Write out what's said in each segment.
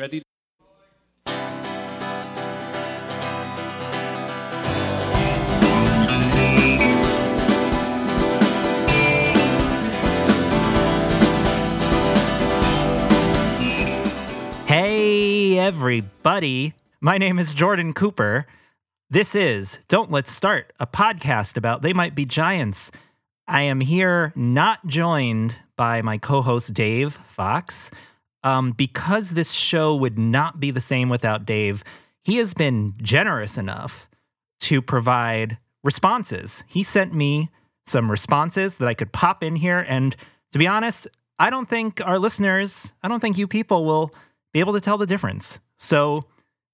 Ready? Hey, everybody. My name is Jordan Cooper. This is Don't Let's Start, a podcast about They Might Be Giants. I am here not joined by my co host Dave Fox. Um, because this show would not be the same without Dave, he has been generous enough to provide responses. He sent me some responses that I could pop in here. And to be honest, I don't think our listeners, I don't think you people will be able to tell the difference. So,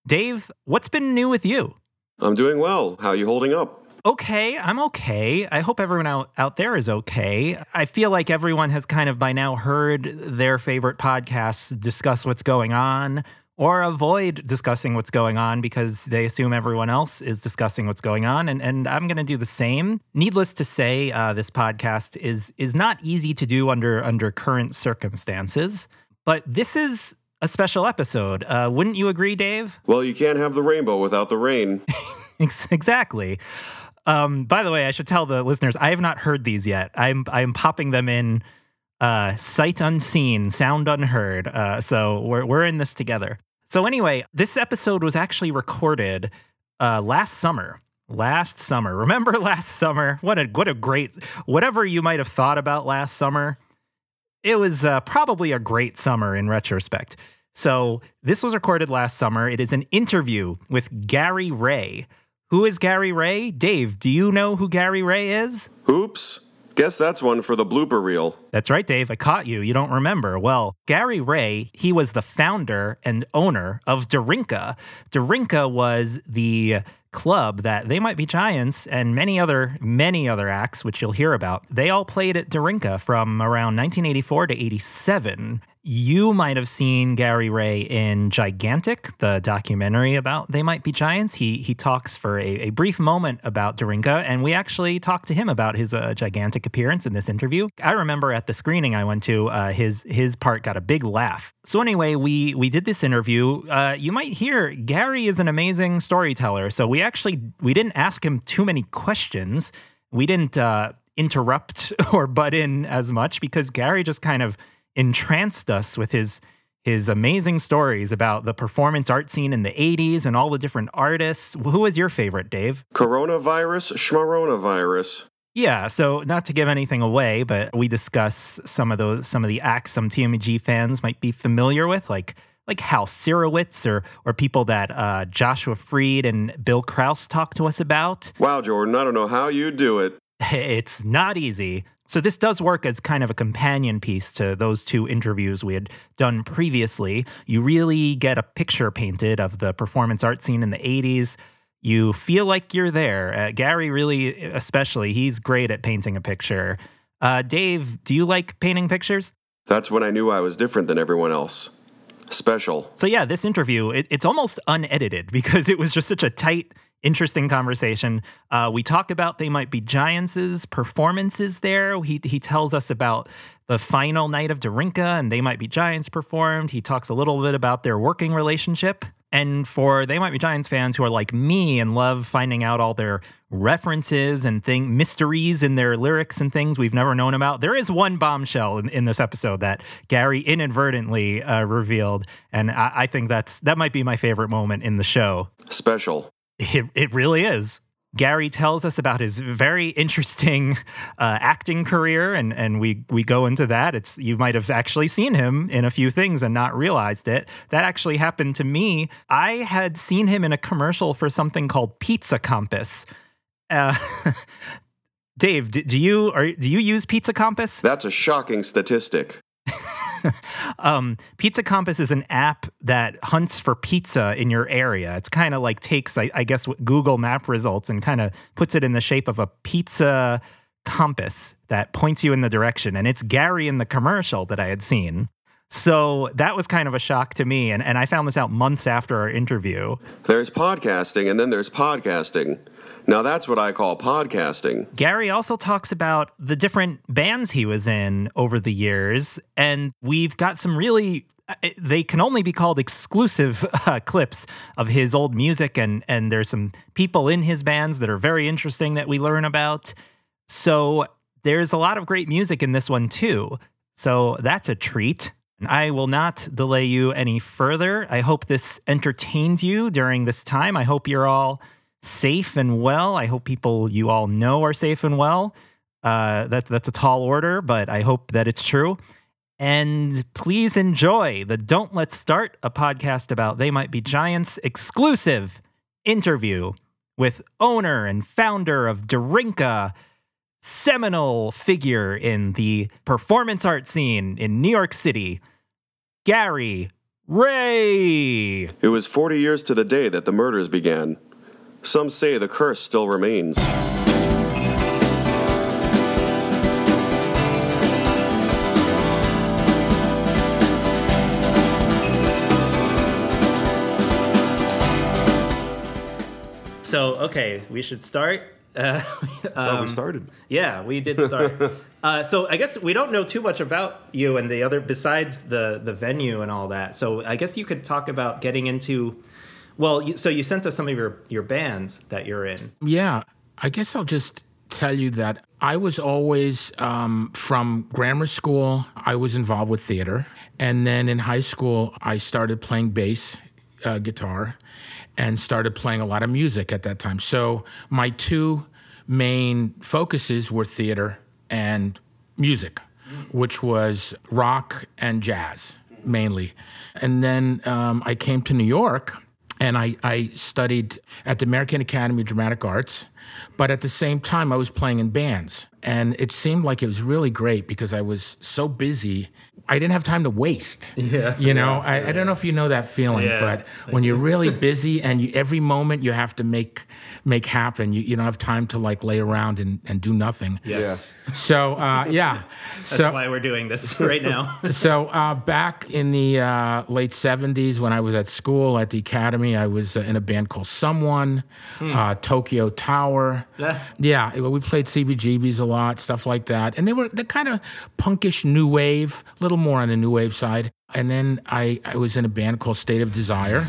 Dave, what's been new with you? I'm doing well. How are you holding up? Okay, I'm okay. I hope everyone out, out there is okay. I feel like everyone has kind of by now heard their favorite podcasts discuss what's going on or avoid discussing what's going on because they assume everyone else is discussing what's going on. And, and I'm going to do the same. Needless to say, uh, this podcast is, is not easy to do under, under current circumstances, but this is a special episode. Uh, wouldn't you agree, Dave? Well, you can't have the rainbow without the rain. exactly. Um, by the way, I should tell the listeners I have not heard these yet. I'm I'm popping them in uh, sight unseen, sound unheard. Uh, so we're we're in this together. So anyway, this episode was actually recorded uh, last summer. Last summer. Remember last summer? What a what a great whatever you might have thought about last summer. It was uh, probably a great summer in retrospect. So this was recorded last summer. It is an interview with Gary Ray who is Gary Ray? Dave, do you know who Gary Ray is? Oops. Guess that's one for the blooper reel. That's right, Dave. I caught you. You don't remember. Well, Gary Ray, he was the founder and owner of Darinka. Darinka was the club that they might be giants and many other many other acts which you'll hear about they all played at darinka from around 1984 to 87 you might have seen Gary Ray in Gigantic, the documentary about They Might Be Giants. He he talks for a, a brief moment about Darinka, and we actually talked to him about his uh, Gigantic appearance in this interview. I remember at the screening I went to, uh, his his part got a big laugh. So anyway, we we did this interview. Uh, you might hear Gary is an amazing storyteller. So we actually we didn't ask him too many questions. We didn't uh, interrupt or butt in as much because Gary just kind of entranced us with his his amazing stories about the performance art scene in the 80s and all the different artists. Who was your favorite, Dave? Coronavirus, schmoronavirus. Yeah, so not to give anything away, but we discuss some of those some of the acts some TMG fans might be familiar with, like like Hal Sirowitz or or people that uh, Joshua Fried and Bill Krauss talked to us about. Wow, Jordan, I don't know how you do it. It's not easy. So this does work as kind of a companion piece to those two interviews we had done previously. You really get a picture painted of the performance art scene in the 80s. You feel like you're there. Uh, Gary really, especially, he's great at painting a picture. Uh, Dave, do you like painting pictures? That's when I knew I was different than everyone else. Special. So yeah, this interview, it, it's almost unedited because it was just such a tight interesting conversation. Uh, we talk about they might be Giants' performances there. He he tells us about the final night of Darinka and they might be Giants performed. He talks a little bit about their working relationship. And for they might be Giants fans who are like me and love finding out all their references and thing mysteries in their lyrics and things we've never known about, there is one bombshell in, in this episode that Gary inadvertently uh, revealed, and I, I think that's that might be my favorite moment in the show. Special. It, it really is. Gary tells us about his very interesting uh, acting career, and, and we we go into that. It's you might have actually seen him in a few things and not realized it. That actually happened to me. I had seen him in a commercial for something called Pizza Compass. Uh, Dave, do, do you are, do you use Pizza Compass? That's a shocking statistic. um, pizza Compass is an app that hunts for pizza in your area. It's kind of like takes, I, I guess, Google Map results and kind of puts it in the shape of a pizza compass that points you in the direction. And it's Gary in the commercial that I had seen. So that was kind of a shock to me. And, and I found this out months after our interview. There's podcasting, and then there's podcasting. Now that's what I call podcasting. Gary also talks about the different bands he was in over the years. And we've got some really uh, they can only be called exclusive uh, clips of his old music and and there's some people in his bands that are very interesting that we learn about so there's a lot of great music in this one too so that's a treat And I will not delay you any further. I hope this entertained you during this time. I hope you're all safe and well. I hope people you all know are safe and well. Uh, that, that's a tall order, but I hope that it's true. And please enjoy the Don't Let's Start, a podcast about They Might Be Giants exclusive interview with owner and founder of Darinka, seminal figure in the performance art scene in New York City, Gary Ray. It was 40 years to the day that the murders began. Some say the curse still remains. So, okay, we should start. Uh, oh, we started. Yeah, we did start. uh, so I guess we don't know too much about you and the other besides the the venue and all that. So I guess you could talk about getting into. Well, you, so you sent us some of your your bands that you're in. Yeah, I guess I'll just tell you that I was always um, from grammar school. I was involved with theater, and then in high school I started playing bass uh, guitar and started playing a lot of music at that time. So my two main focuses were theater and music, which was rock and jazz mainly. And then um, I came to New York and I, I studied at the American Academy of Dramatic Arts. But at the same time, I was playing in bands. And it seemed like it was really great because I was so busy I didn't have time to waste. Yeah. You know, yeah, I, yeah. I, don't know if you know that feeling, yeah, but when you're really busy and you, every moment you have to make make happen, you, you don't have time to like lay around and, and do nothing. Yes. So uh, yeah. That's so, why we're doing this right now. so uh, back in the uh, late '70s, when I was at school at the academy, I was uh, in a band called Someone, Hmm. uh, Tokyo Tower. Yeah. Yeah, we played CBGBs a lot, stuff like that, and they were the kind of punkish new wave, a little more on the new wave side. And then I, I was in a band called State of Desire.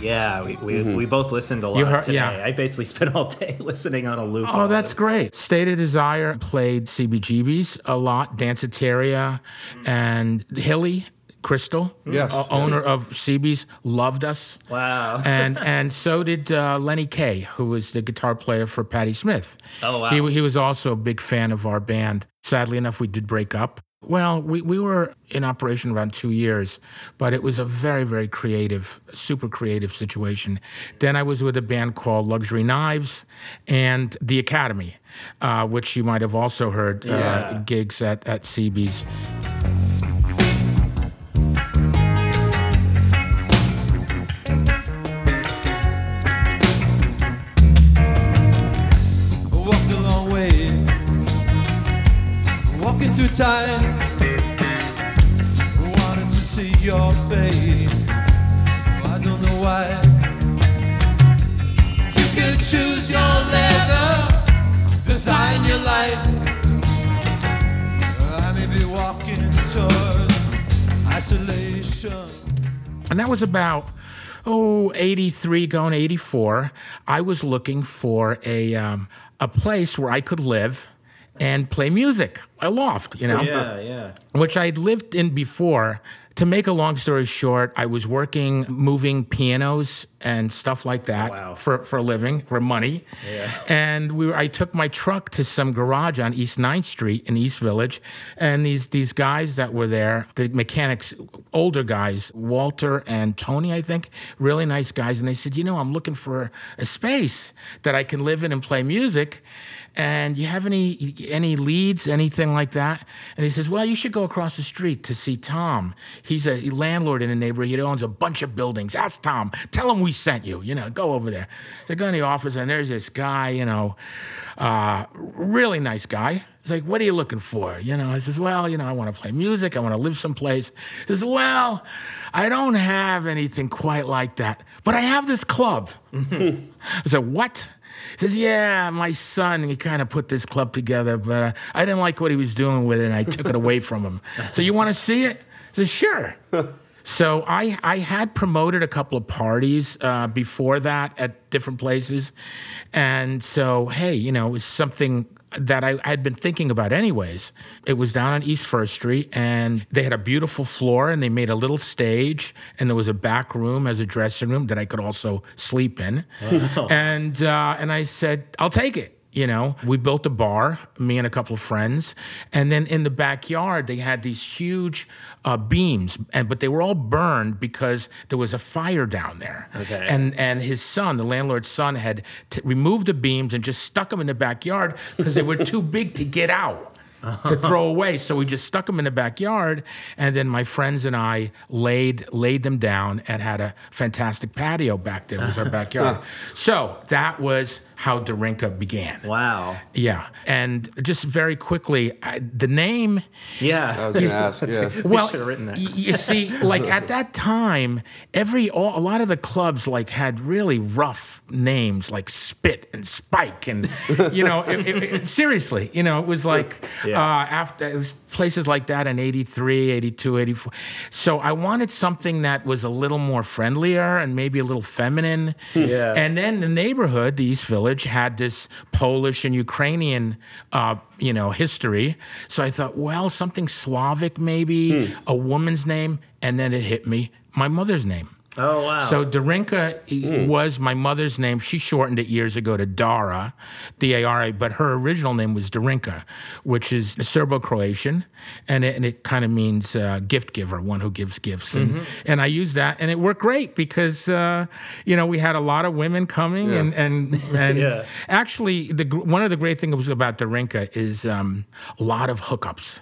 Yeah, we, we, we both listened a lot You heard- today. yeah. I basically spent all day listening on a loop. Oh, on that's it. great. State of Desire played CBGBs a lot, Danceteria, and Hilly Kristal, Yes. uh, owner of CB's, loved us. Wow. and and so did uh, Lenny Kaye, who was the guitar player for Patti Smith. Oh, wow. He, he was also a big fan of our band. Sadly enough, we did break up. Well, we, we were in operation around two years, but it was a very, very creative, super creative situation. Then I was with a band called Luxury Knives and The Academy, uh, which you might have also heard uh, Yeah. gigs at, at CB's. Walked a long way, walking through time. Your face. I don't know why. You could choose your leather, design your life. I may be walking towards isolation. And that was about, oh, 83 going 84. I was looking for a, um, a place where I could live and play music, a loft, you know, yeah, yeah. which I'd lived in before to make a long story short, I was working moving pianos and stuff like that Wow. for, for a living, for money. Yeah. And we were, I took my truck to some garage on East 9th Street in East Village. And these, these guys that were there, the mechanics, older guys, Walter and Tony, I think, really nice guys. And they said, You know, I'm looking for a space that I can live in and play music. And you have any any leads, anything like that? And he says, Well, you should go across the street to see Tom. He's a landlord in the neighborhood. He owns a bunch of buildings. Ask Tom. Tell him we sent you. You know, go over there. They go in the office, and there's this guy. You know, uh, really nice guy. He's like, "What are you looking for?" You know, I says, "Well, you know, I want to play music. I want to live someplace." He says, "Well, I don't have anything quite like that, but I have this club." I said, "What?" He says, "Yeah, my son. He kind of put this club together, but uh, I didn't like what he was doing with it, and I took it away from him. So you want to see it?" I said, "Sure." So I I had promoted a couple of parties uh, before that at different places, and so hey, you know, it was something that I had been thinking about anyways. It was down on East First Street, and they had a beautiful floor, and they made a little stage, and there was a back room as a dressing room that I could also sleep in, and uh, and I said, I'll take it. You know, we built a bar, me and a couple of friends, and then in the backyard they had these huge uh, beams, and but they were all burned because there was a fire down there. Okay. And and his son, the landlord's son, had t- removed the beams and just stuck them in the backyard because they were too big to get out. to throw away, so we just stuck them in the backyard, and then my friends and I laid laid them down and had a fantastic patio back there. It was our backyard. so that was how Darinka began. Wow. Yeah, and just very quickly, I, the name. Yeah. I was going to ask. Yeah. Well, should've written that. you see, like at that time, every all, a lot of the clubs like had really rough names, like Spit and Spike, and you know, it, it, it- seriously, you know, it was like Yeah. uh, after places like that in 83, 82, 84. So I wanted something that was a little more friendlier and maybe a little feminine. Yeah. And then the neighborhood, the East Village, had this Polish and Ukrainian, uh, you know, history. So I thought, well, something Slavic, maybe a woman's name, and then it hit me, my mother's name. Oh wow. So Darinka was my mother's name. She shortened it years ago to Dara, D-A-R-A, but her original name was Darinka, which is Serbo-Croatian, and it, and it kind of means uh, gift giver, one who gives gifts. And, and I used that, and it worked great because uh, you know we had a lot of women coming, and and and Yeah. actually the one of the great things about Darinka is um, a lot of hookups.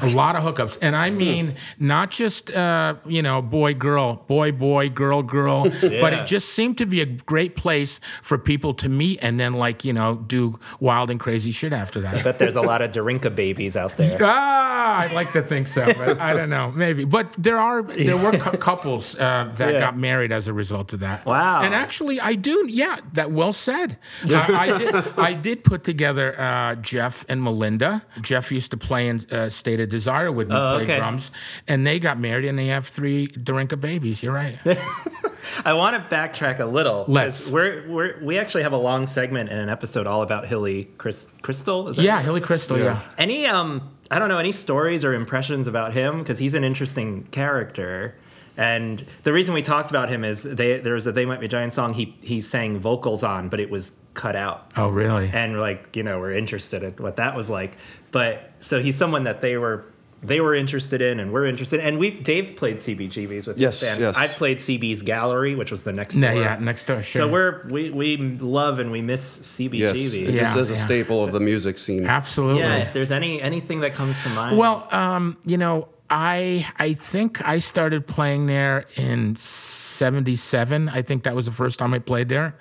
A lot of hookups, and I mean not just uh, you know boy girl, boy boy, girl girl, but it just seemed to be a great place for people to meet and then like you know do wild and crazy shit after that. bet there's a lot of Darinka babies out there. Ah, I'd like to think so, but I don't know, maybe. But there are there were cou- couples uh, that Yeah. got married as a result of that. Wow. And actually, I do. Yeah, that well said. Uh, I did. I did put together uh, Jeff and Melinda. Jeff used to play in uh, State of Desire with me, Oh, play okay. drums, and they got married and they have three Darinka babies. You're right. I want to backtrack a little. Let's. We're, we're we actually have a long segment in an episode all about Hilly Chris, Kristal. Is that yeah, Hilly Kristal. Yeah. Any um I don't know any stories or impressions about him because he's an interesting character. And the reason we talked about him is they there was a They Might Be Giant song he he sang vocals on, but it was cut out. Oh, really? And like you know we're interested in what that was like. But so he's someone that they were they were interested in and we're interested in. and we've Dave played CBGBs with Yes, his band. yes. I played CB's Gallery, which was the next No, door. yeah, next door. Sure. So we're we, we love and we miss CBGB. Yes. It Yeah, just is a yeah. staple of the music scene. absolutely. Yeah, if there's any anything that comes to mind. Well, um, you know, I I think I started playing there in '77. I think that was the first time I played there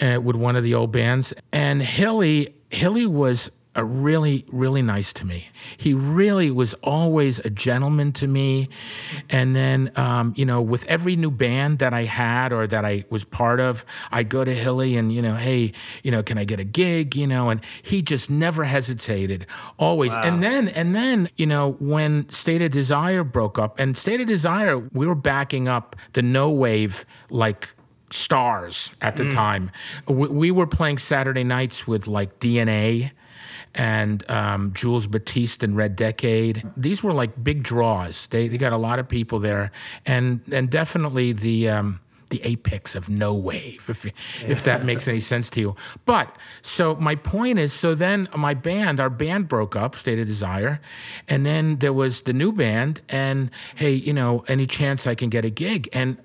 uh, with one of the old bands. And Hilly Hilly was really really nice to me. He really was always a gentleman to me. And then um, you know, with every new band that I had or that I was part of, I'd go to Hilly and you know, hey, you know, can I get a gig? You know, and he just never hesitated, always. And then and then you know when State of Desire broke up, and State of Desire, we were backing up the no wave like stars at the time. We, we were playing Saturday nights with like DNA and um, Jules Batiste and Red Decade. These were like big draws. They, they got a lot of people there, and and definitely the. Um, the apex of no wave, if if that makes any sense to you. But so my point is, so then my band, our band broke up, State of Desire, and then there was the new band, and hey, you know, any chance I can get a gig? And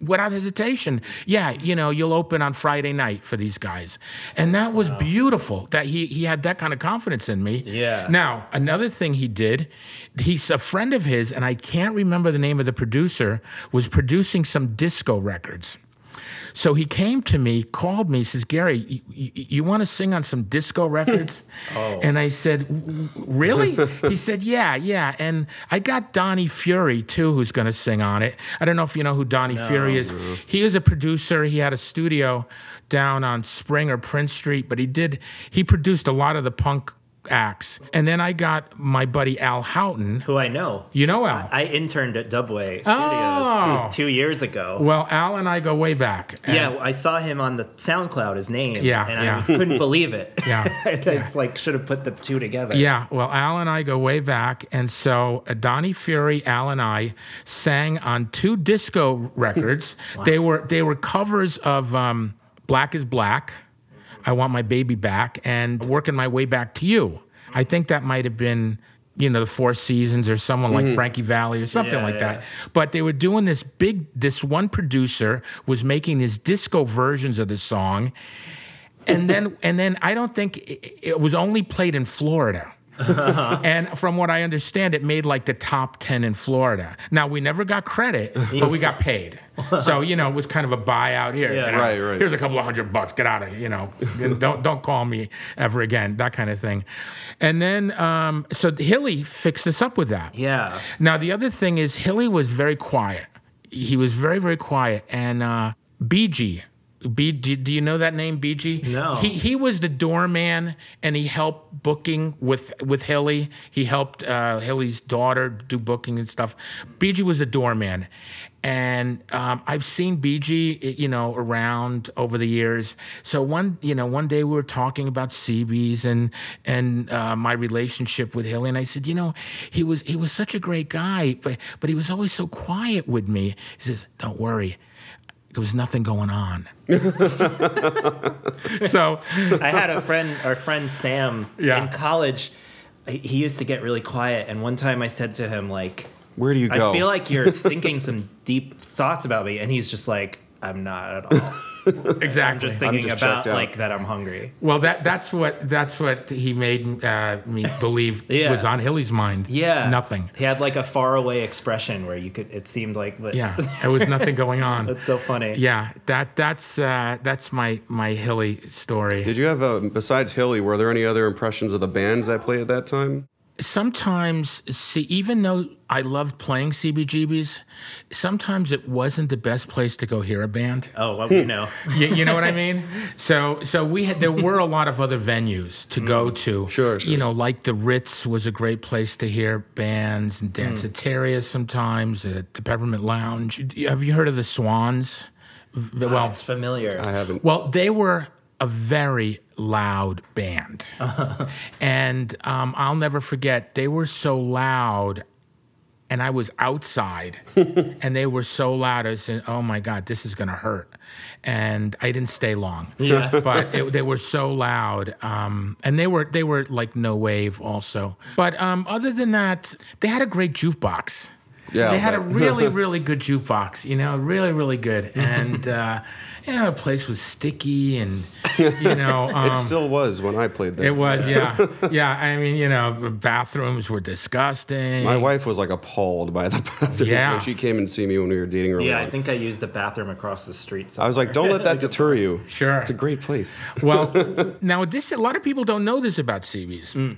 without hesitation. Yeah, you know, you'll open on Friday night for these guys. And that was beautiful that he he had that kind of confidence in me. Yeah. Now, another thing he did, he's a friend of his and I can't remember the name of the producer, was producing some disco records. So he came to me, called me, says, Gary, you, you, you want to sing on some disco records? Oh. And I said, Really? he said, Yeah, yeah. And I got Donnie Fury too, who's going to sing on it. I don't know if you know who Donnie Fury is. He is a producer. He had a studio down on Spring or Prince Street, but he did, he produced a lot of the punk acts. And then I got my buddy Al Houghton. Who I know. You know Al? I interned at Dubway Studios Oh. two years ago. well, Al and I go way back. Yeah, I saw him on the SoundCloud, his name. Yeah, and yeah. I couldn't believe it. Yeah, it's like should have put the two together. Yeah, well, Al and I go way back, and so uh, Donnie Fury, Al and I sang on two disco records. They were they were covers of um, "Black Is Black," "I Want My Baby Back," and "Working My Way Back to You." I think that might have been. You know, the Four Seasons or someone like mm-hmm. Frankie Valli or something Yeah, like yeah. that. But they were doing this big, this one producer was making these disco versions of the song and then and then I don't think it, it was only played in Florida. and from what I understand, it made like the top 10 in Florida. Now, we never got credit, but we got paid. So, you know, it was kind of a buyout here. Yeah. you know, Right, right. Here's a couple of hundred bucks. Get out of here, you know. don't, don't call me ever again, that kind of thing. And then, um, so Hilly fixed us up with that. Yeah. Now the other thing is Hilly was very quiet. He was very very quiet. And uh, BG, B, do, do you know that name, BG? No. He he was the doorman, and he helped booking with with Hilly. He helped uh, Hilly's daughter do booking and stuff. BG was the doorman. And um, I've seen BG, you know, around over the years. So one, you know, one day we were talking about CBs and and uh, my relationship with Hilly, and I said, you know, he was he was such a great guy, but but he was always so quiet with me. He says, "Don't worry, there was nothing going on." so I had a friend, our friend Sam, Yeah. in college. He he used to get really quiet, and one time I said to him, like, Where do you go? I feel like you're thinking some deep thoughts about me, and he's just like, I'm not at all. Exactly. I'm just thinking just about like that I'm hungry. Well, that that's what that's what he made uh, me believe Yeah. was on Hilly's mind. Yeah, nothing. He had like a faraway expression where you could. It seemed like, but Yeah, there was nothing going on. that's so funny. Yeah, that that's uh, that's my my Hilly story. Did you have, uh, besides Hilly, were there any other impressions of the bands that played at that time? Sometimes see even though I loved playing CBGBs, sometimes it wasn't the best place to go hear a band. Oh, well, we know. you, you know what I mean? So so we had there were a lot of other venues to go mm. to. Sure, You know, like the Ritz was a great place to hear bands and mm. Danceteria sometimes. Uh, the Peppermint Lounge. Have you heard of the Swans? V- Well, ah, It's familiar. I haven't. well, they were a very loud band. and um, I'll never forget, they were so loud. And I was outside, and they were so loud. I said, "Oh my God, this is gonna hurt," and I didn't stay long. Yeah. but it, they were so loud, um, and they were they were like no wave also. But um, other than that, they had a great jukebox. Yeah, they had a really really good jukebox. You know, really really good, and uh, you know, the place was sticky, and you know, um, it still was when I played there. it was yeah yeah. I mean, you know, bathrooms were disgusting. My wife was like appalled by the bathrooms Yeah. when she came and see me when we were dating early yeah, on. I think I used the bathroom across the street. I was like, don't let that deter you. Sure. It's a great place. Well, now this a lot of people don't know this about CBs.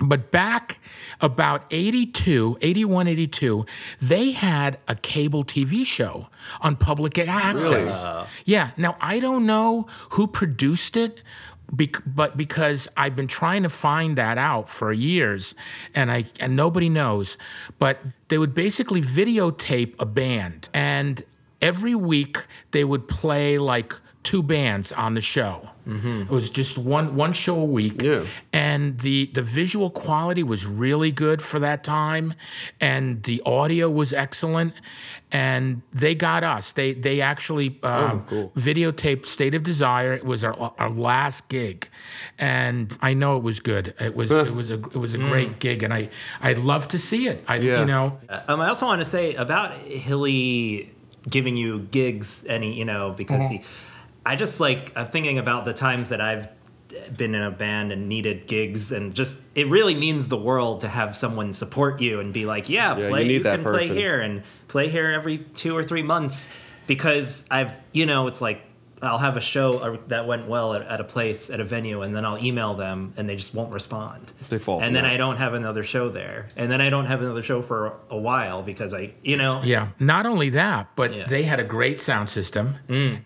But back about 82, 81, 82, they had a cable TV show on public access. Uh. Yeah. Now, I don't know who produced it, but because I've been trying to find that out for years and, I, and nobody knows. But they would basically videotape a band, and every week they would play like two bands on the show. It was just one one show a week, Yeah. and the the visual quality was really good for that time, and the audio was excellent, and they got us. They they actually um, cool. videotaped State of Desire. It was our, our last gig, and I know it was good. It was it was a it was a great gig, and I I'd love to see it. I Yeah. you know Um, I also want to say about Hilly giving you gigs, any you know, because he, I just like I'm thinking about the times that I've been in a band and needed gigs, and just it really means the world to have someone support you and be like, yeah, Yeah, play, you need that can play here and play here every two or three months, because I've you know it's like. I'll have a show uh, that went well at, at a place at a venue, and then I'll email them, and they just won't respond. They fall and then that. I don't have another show there, and then I don't have another show for a while because I, you know, Yeah. Not only that, but Yeah. they had a great sound system.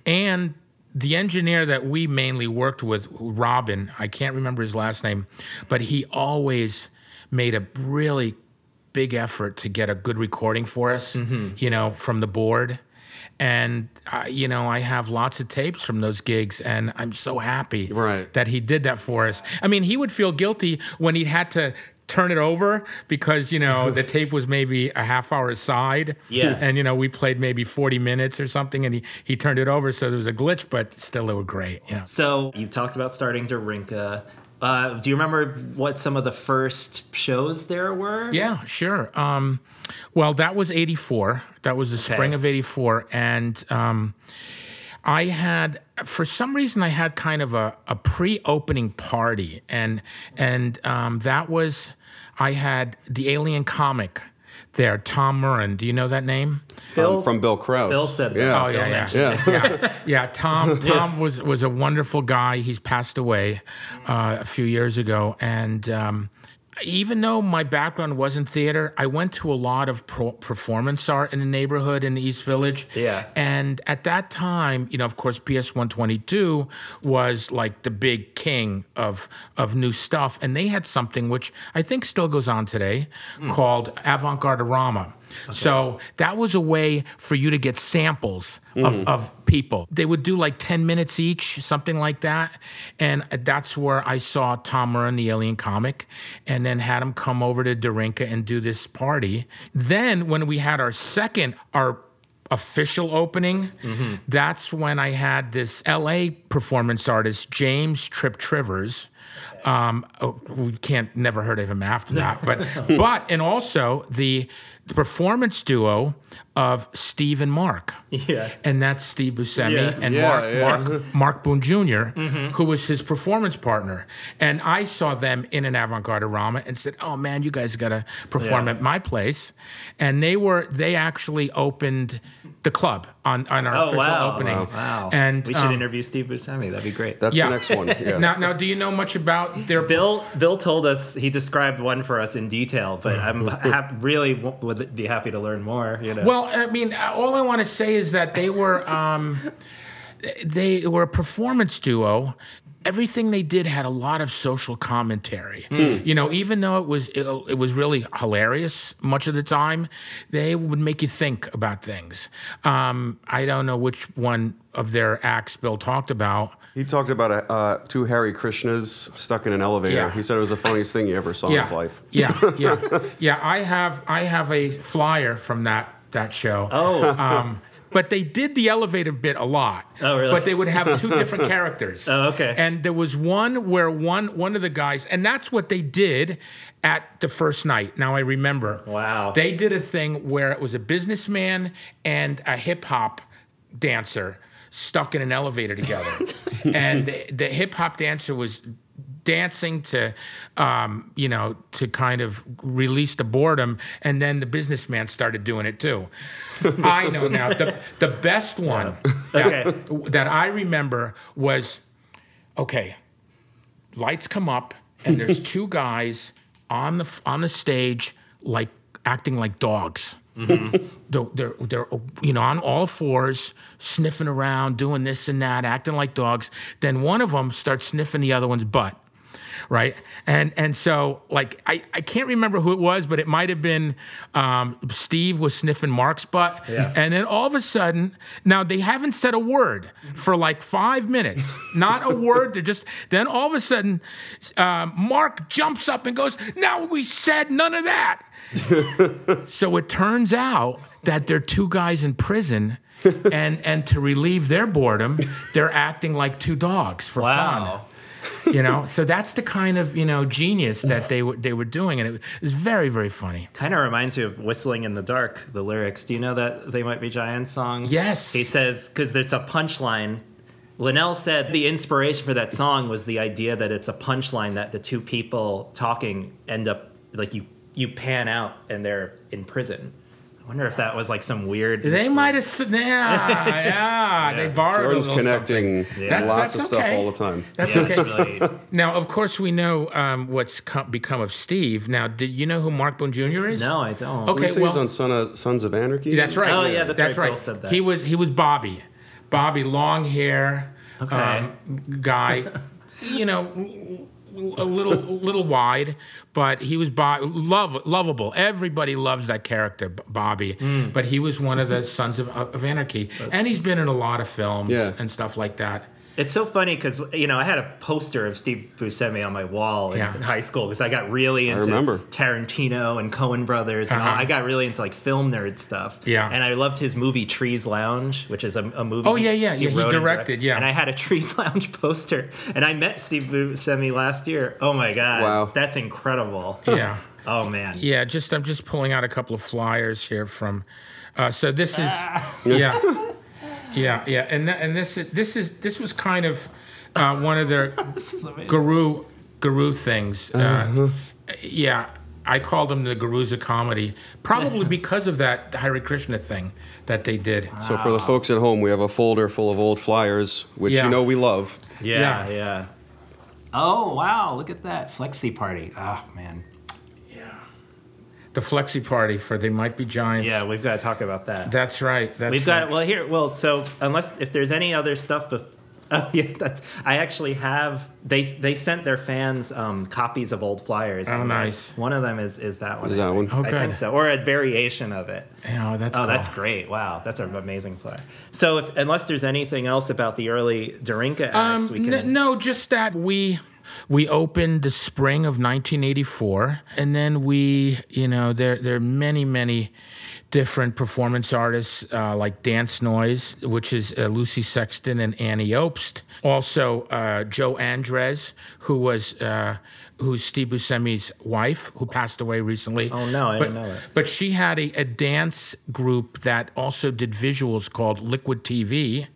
And the engineer that we mainly worked with, Robin, I can't remember his last name, but he always made a really big effort to get a good recording for us, you know, from the board. And, uh, you know, I have lots of tapes from those gigs, and I'm so happy Right. that he did that for us. I mean, he would feel guilty when he had to turn it over because, you know, the tape was maybe a half hour aside. Yeah. And, you know, we played maybe 40 minutes or something, and he, he turned it over. So there was a glitch, but still, they were great. You know. So you talked about starting Darinka. Uh, do you remember what some of the first shows there were? Yeah, sure. Um, well, that was 84. That was the spring of 84. And um, I had, for some reason, I had kind of a, a pre opening party. And, and um, that was, I had the alien comic there, Tom Murrin. Do you know that name? Bill, Um, from Bill Krauss. Bill said that. Yeah. Oh yeah, yeah, Yeah. yeah, yeah. Tom, Tom was was a wonderful guy. He's passed away uh, a few years ago, and um, even though my background wasn't theater, I went to a lot of pro- performance art in the neighborhood in the East Village. Yeah. and at that time, you know, of course, PS One Twenty Two was like the big king of of new stuff, and they had something which I think still goes on today hmm. called Avant Garde-Rama. So that was a way for you to get samples of, hmm. of people. They would do like 10 minutes each, something like that. And that's where I saw Tom Murrin, the alien comic, and then had him come over to Darinka and do this party. Then when we had our second, our official opening, that's when I had this LA performance artist, James Trip Trivers. Um, oh, we can't never heard of him after that, but but and also the, the performance duo of Steve and Mark. Yeah. And that's Steve Buscemi Yeah. and Yeah, Mark, yeah. Mark Mark Boone junior who was his performance partner. And I saw them in an avant-garde Rama and said, "Oh man, you guys got to perform Yeah. at my place." And they were they actually opened the club on on our Oh official wow! opening. Wow. And we should um, interview Steve Buscemi. That'd be great. That's Yeah. the next one. Yeah. Now, now, do you know much about their Bill Bill told us he described one for us in detail, but I'm hap- really w- would be happy to learn more. You know. Well, I mean, all I want to say is that they were um, they were a performance duo. Everything they did had a lot of social commentary. You know, even though it was it, it was really hilarious much of the time, they would make you think about things. Um, I don't know which one of their acts Bill talked about. He talked about a, uh, two Hare Krishnas stuck in an elevator. Yeah. He said it was the funniest thing he ever saw in his life. Yeah, yeah, yeah. I have I have a flyer from that that show. oh, Um, but they did the elevator bit a lot. Oh, really? But they would have two different characters. Oh, okay. And there was one where one one of the guys, and that's what they did at the first night. Now I remember. Wow. They did a thing where it was a businessman and a hip hop dancer stuck in an elevator together, and the, the hip hop dancer was dancing to um, you know to kind of release the boredom and then the businessman started doing it too i know now the, the best one that, Okay. that i remember was okay lights come up and there's two guys on the on the stage like acting like dogs they're, they're, they're, you know, on all fours, sniffing around, doing this and that, acting like dogs. Then one of them starts sniffing the other one's butt. Right? And and so like I, I can't remember who it was, but it might have been um, Steve was sniffing Mark's butt, Yeah. and then all of a sudden, now they haven't said a word for like five minutes, not a word. They're just then all of a sudden, um, Mark jumps up and goes, "Now we said none of that." so it turns out that they're two guys in prison. and and to relieve their boredom, they're acting like two dogs for Wow. fun. You know, so that's the kind of you know genius that they were they were doing, and it was very very funny. Kind of reminds you of Whistling in the Dark, the lyrics. Do you know that They Might Be Giants song? Yes. He says, because it's a punchline. Linnell said the inspiration for that song was the idea that it's a punchline that the two people talking end up, like you, you pan out and they're in prison. I wonder if that was like some weird. They might have, s- yeah, yeah, they borrowed Jordan's a connecting something. That's- lots that's of stuff all the time. That's Yeah, okay. really- Now, of course, we know um, what's co- become of Steve. Now, did you know who Mark Boone Jr. is? no, I don't. Okay. Okay, he's well- on Son of, Sons of Anarchy. That's right. Oh, yeah, that's right. right. Said that. He was he was Bobby, Bobby, long hair, Okay. um, guy. you know, a little little wide, but he was Bob, love, lovable. Everybody loves that character, Bobby. Hmm. But he was one of the Sons of, of Anarchy, and he's been in a lot of films Yeah. and stuff like that. It's so funny because you know I had a poster of Steve Buscemi on my wall in, Yeah. in high school because I got really into remember. Tarantino and Coen Brothers and. Uh-huh. I got really into like film nerd stuff. Yeah. and I loved his movie Trees Lounge, which is a, a movie. Oh, yeah, yeah, yeah, he wrote and directed, yeah. and I had a Trees Lounge poster, and I met Steve Buscemi last year. Oh my god, Wow. that's incredible. Yeah. Oh man, Yeah, just I'm just pulling out a couple of flyers here from. Uh, so this is Ah. yeah, yeah, yeah, and th- and this is this is this was kind of uh, one of their guru guru things. Uh, yeah, I called them the gurus of comedy, probably because of that Hare Krishna thing that they did. So for the folks at home, we have a folder full of old flyers, which Yeah. you know we love. yeah, Yeah. yeah. Oh wow, look at that flexi party. Oh man, The Flexi Party for They Might Be Giants. yeah, we've got to talk about that. that's right. That's We've right. got well here. Well, so unless if there's any other stuff, bef- oh yeah, that's I actually have. They they sent their fans um, copies of old flyers. Oh, and nice. One of them is is that one. Is I that think. one? Oh, I think so, or a variation of it. Oh, that's Oh, cool. that's great! Wow, that's an amazing flyer. So, if, unless there's anything else about the early Darinka acts, Um, we can. n- no, just that we we opened the spring of 1984, and then we, you know, there there are many many different performance artists uh, like Dance Noise, which is uh, Lucy Sexton and Annie Obst. Also, uh, Jo Andres, who was. Who's Steve Buscemi's wife, who passed away recently? Oh, no, I but, didn't know that. But she had a, a dance group that also did visuals called Liquid TV.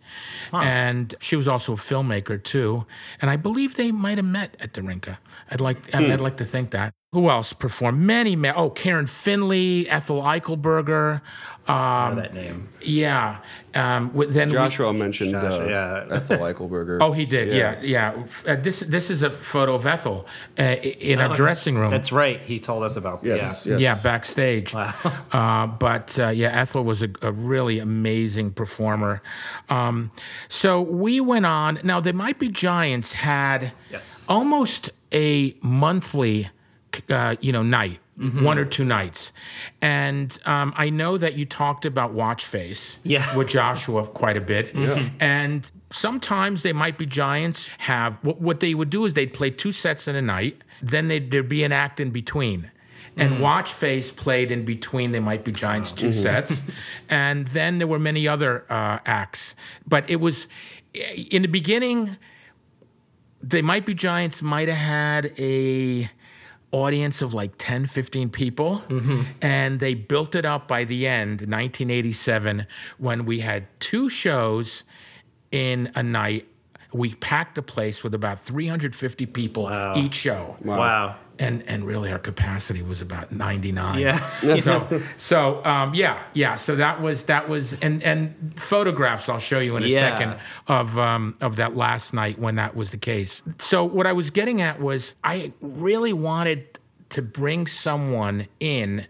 And she was also a filmmaker too. And I believe they might have met at Darinka. I'd like Hmm. I'd like to think that. Who else performed? Many, ma- oh, Karen Finley, Ethel Eichelberger. I Um, know that name. yeah. Um, wi- then we- Joshua mentioned Joshua, uh, yeah. Ethel Eichelberger. oh, he did. Yeah, yeah. Uh, this this is a photo of Ethel uh, in our dressing room. That's right. He told us about. yes, Yeah. yes. Yeah, backstage. Wow. Uh, but uh, yeah, Ethel was a, a really amazing performer. Um, so we went on. Now, the Might Be Giants had Yes. almost a monthly, uh, you know, night. Mm-hmm. One or two nights, and um, I know that you talked about Watch Face Yeah. with Joshua quite a bit, and sometimes they might be giants have what, what they would do is they'd play two sets in a night, then they'd, there'd be an act in between, and Watch Face played in between. They might be giants 2 sets, and then there were many other uh, acts, but it was in the beginning they might be giants might have had a audience of like 10 15 people mm-hmm. and they built it up by the end 1987 when we had two shows in a night we packed the place with about 350 people Wow. each show Wow. And and really our capacity was about 99 Yeah. so so um, yeah yeah so that was that was and and photographs I'll show you in a Yeah. second of um, of that last night when that was the case. So what I was getting at was I really wanted to bring someone in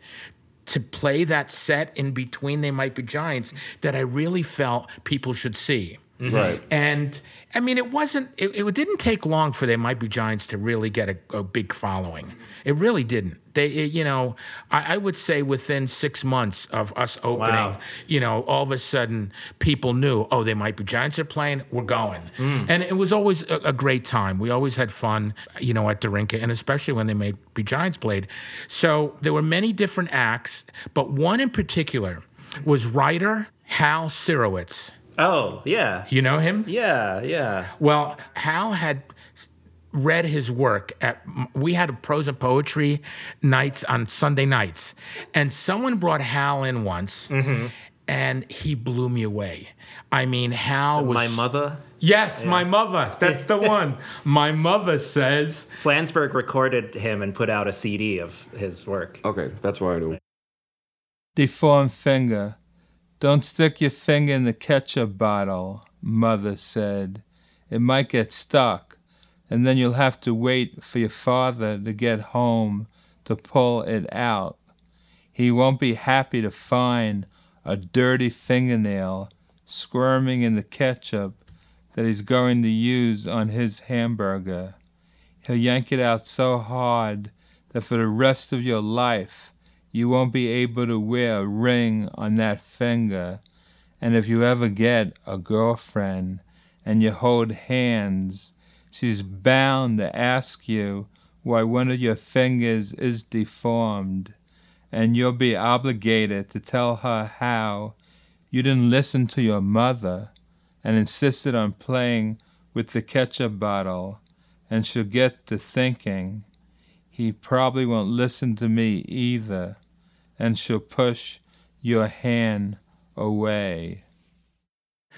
to play that set in between they might be giants that I really felt people should see. Mm-hmm. Right. And I mean, it wasn't, it, it didn't take long for They Might Be Giants to really get a, a big following. It really didn't. They, it- you know, I, I would say within six months of us opening, Wow. you know, all of a sudden people knew, oh, They Might Be Giants are playing, we're going. Mm. And it was always a, a great time. We always had fun, you know, at Darinka, and especially when They Might Be Giants played. So there were many different acts, but one in particular was writer Hal Sirowitz. Oh, yeah. You know him? Yeah, yeah. Well, Hal had read his work at we had a prose and poetry nights on Sunday nights and someone brought Hal in once Mm-hmm. and he blew me away. I mean, Hal was My mother. Yes, my mother. That's the one. My mother says Flansburgh recorded him and put out a CD of his work. Okay, that's why I knew. Deformed finger. Don't stick your finger in the ketchup bottle, Mother said. It might get stuck, and then you'll have to wait for your father to get home to pull it out. He won't be happy to find a dirty fingernail squirming in the ketchup that he's going to use on his hamburger. He'll yank it out so hard that for the rest of your life you won't be able to wear a ring on that finger. And if you ever get a girlfriend and you hold hands, she's bound to ask you why one of your fingers is deformed. And you'll be obligated to tell her how you didn't listen to your mother and insisted on playing with the ketchup bottle. And she'll get to thinking, he probably won't listen to me either, and she'll push your hand away.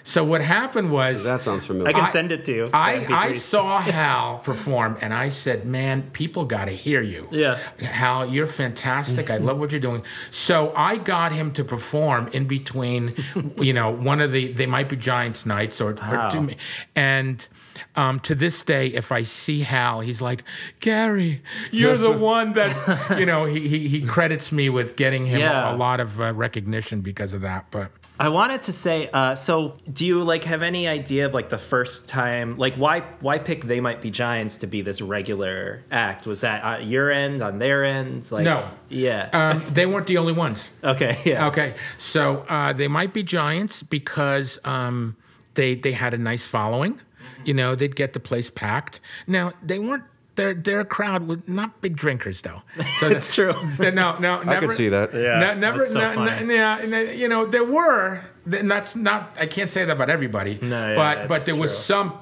so what happened was That sounds familiar. I can send it to you. I, I saw Hal perform and I said, Man, people got to hear you. Yeah. Hal, you're fantastic. I love what you're doing. So I got him to perform in between, you know, one of the They Might Be Giants nights or, or two. And um, to this day, if I see Hal, he's like, Gary, you're the one that, you know, he, he, he credits me with getting him Yeah. a, a lot of uh, recognition because of that. But I wanted to say, uh, so do you like have any idea of like the first time, like why why pick They Might Be Giants to be this regular act? Was that at your end, on their end? Like, No. Yeah. um, they weren't the only ones. okay. Yeah. Okay, so uh, they might be giants because um, they they had a nice following. Mm-hmm. You know, they'd get the place packed. Now they weren't. Their their crowd was not big drinkers though. So It's true. so no, no, never, I can see that. Yeah. Ne- never, so ne- funny. yeah, ne- you know, there were. And that's not. I can't say that about everybody. No, yeah, but but it's there was some.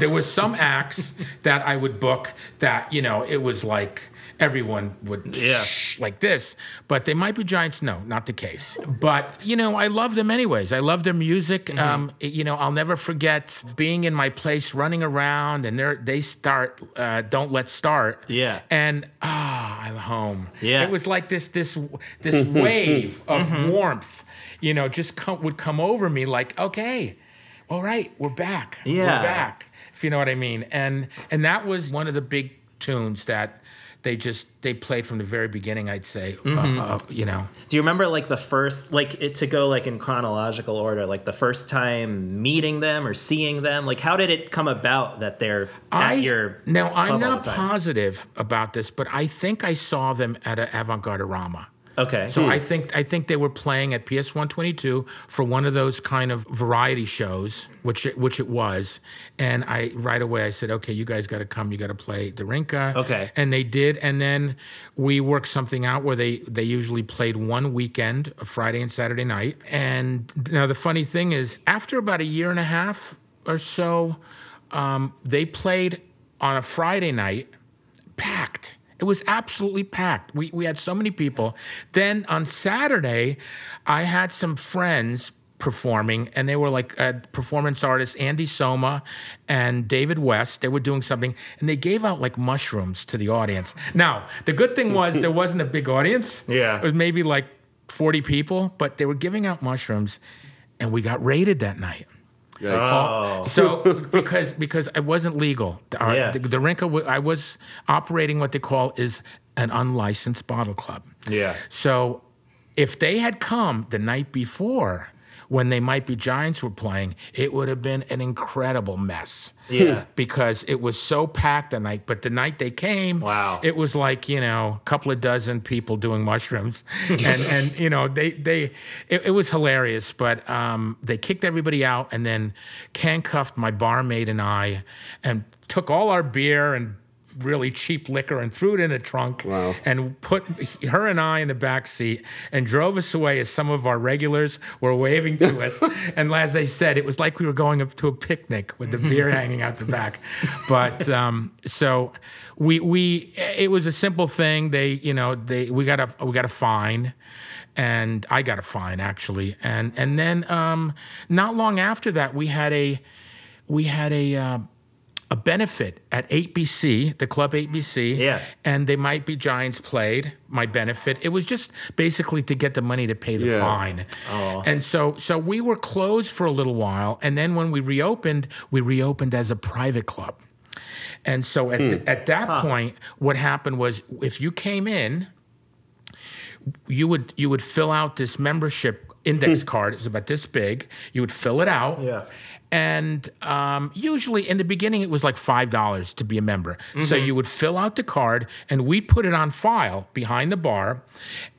There was some acts that I would book that you know it was like everyone would Yeah. like this, but they might be giants. No, not the case. But you know, I love them anyways. I love their music. Mm-hmm. Um, you know, I'll never forget being in my place, running around, and they they start. Uh, Don't let start. Yeah. And ah, I'm home. Yeah. It was like this this this wave of Mm-hmm. warmth. You know, just come, would come over me like, okay, all right, we're back. Yeah. We're back. If you know what I mean. And and that was one of the big tunes that they just they played from the very beginning. I'd say, uh, Mm-hmm. uh, you know. Do you remember like the first, like it to go like in chronological order, like the first time meeting them or seeing them? Like how did it come about that they're at I your now I'm not positive about this, but I think I saw them at an Avant-Garde-Arama. Okay. So I think I think they were playing at PS 122 for one of those kind of variety shows, which it, which it was. And I right away I said, okay, you guys got to come. You got to play Darinka. Okay. And they did. And then we worked something out where they they usually played one weekend, a Friday and Saturday night. And now the funny thing is, after about a year and a half or so, um, they played on a Friday night packed. It was absolutely packed. We, we had so many people. Then on Saturday, I had some friends performing, and they were like uh, performance artists Andy Soma and David West. They were doing something, and they gave out like mushrooms to the audience. Now, the good thing was there wasn't a big audience. Yeah. It was maybe like 40 people, but they were giving out mushrooms, and we got raided that night. Yikes. oh. So because because it wasn't legal, Our- Yeah. the, Darinka wa- I was operating what they call is an unlicensed bottle club. Yeah. So if they had come the night before, when they might be Giants were playing, it would have been an incredible mess. Yeah. because it was so packed the night. But the night they came, Wow. it was like you know a couple of dozen people doing mushrooms, and and you know they they it, it was hilarious. But um, they kicked everybody out and then handcuffed my barmaid and I, and took all our beer and really cheap liquor and threw it in the trunk Wow. and put her and I in the back seat and drove us away as some of our regulars were waving to us. and as they said, it was like we were going up to a picnic with the beer hanging out the back. But um, so we we it was a simple thing. They you know they we got a we got a fine. And I got a fine actually, and and then um, not long after that, we had a we had a uh, a benefit at 8BC, the club 8BC. Yeah. And they might be Giants played, my benefit. It was just basically to get the money to pay the Yeah. fine. And so so we were closed for a little while. And then when we reopened, we reopened as a private club. And so at, hmm. th- at that point, what happened was if you came in, you would you would fill out this membership index card. It was about this big. You would fill it out. Yeah. And um, usually in the beginning, it was like $5 to be a member. So you would fill out the card and we put it on file behind the bar.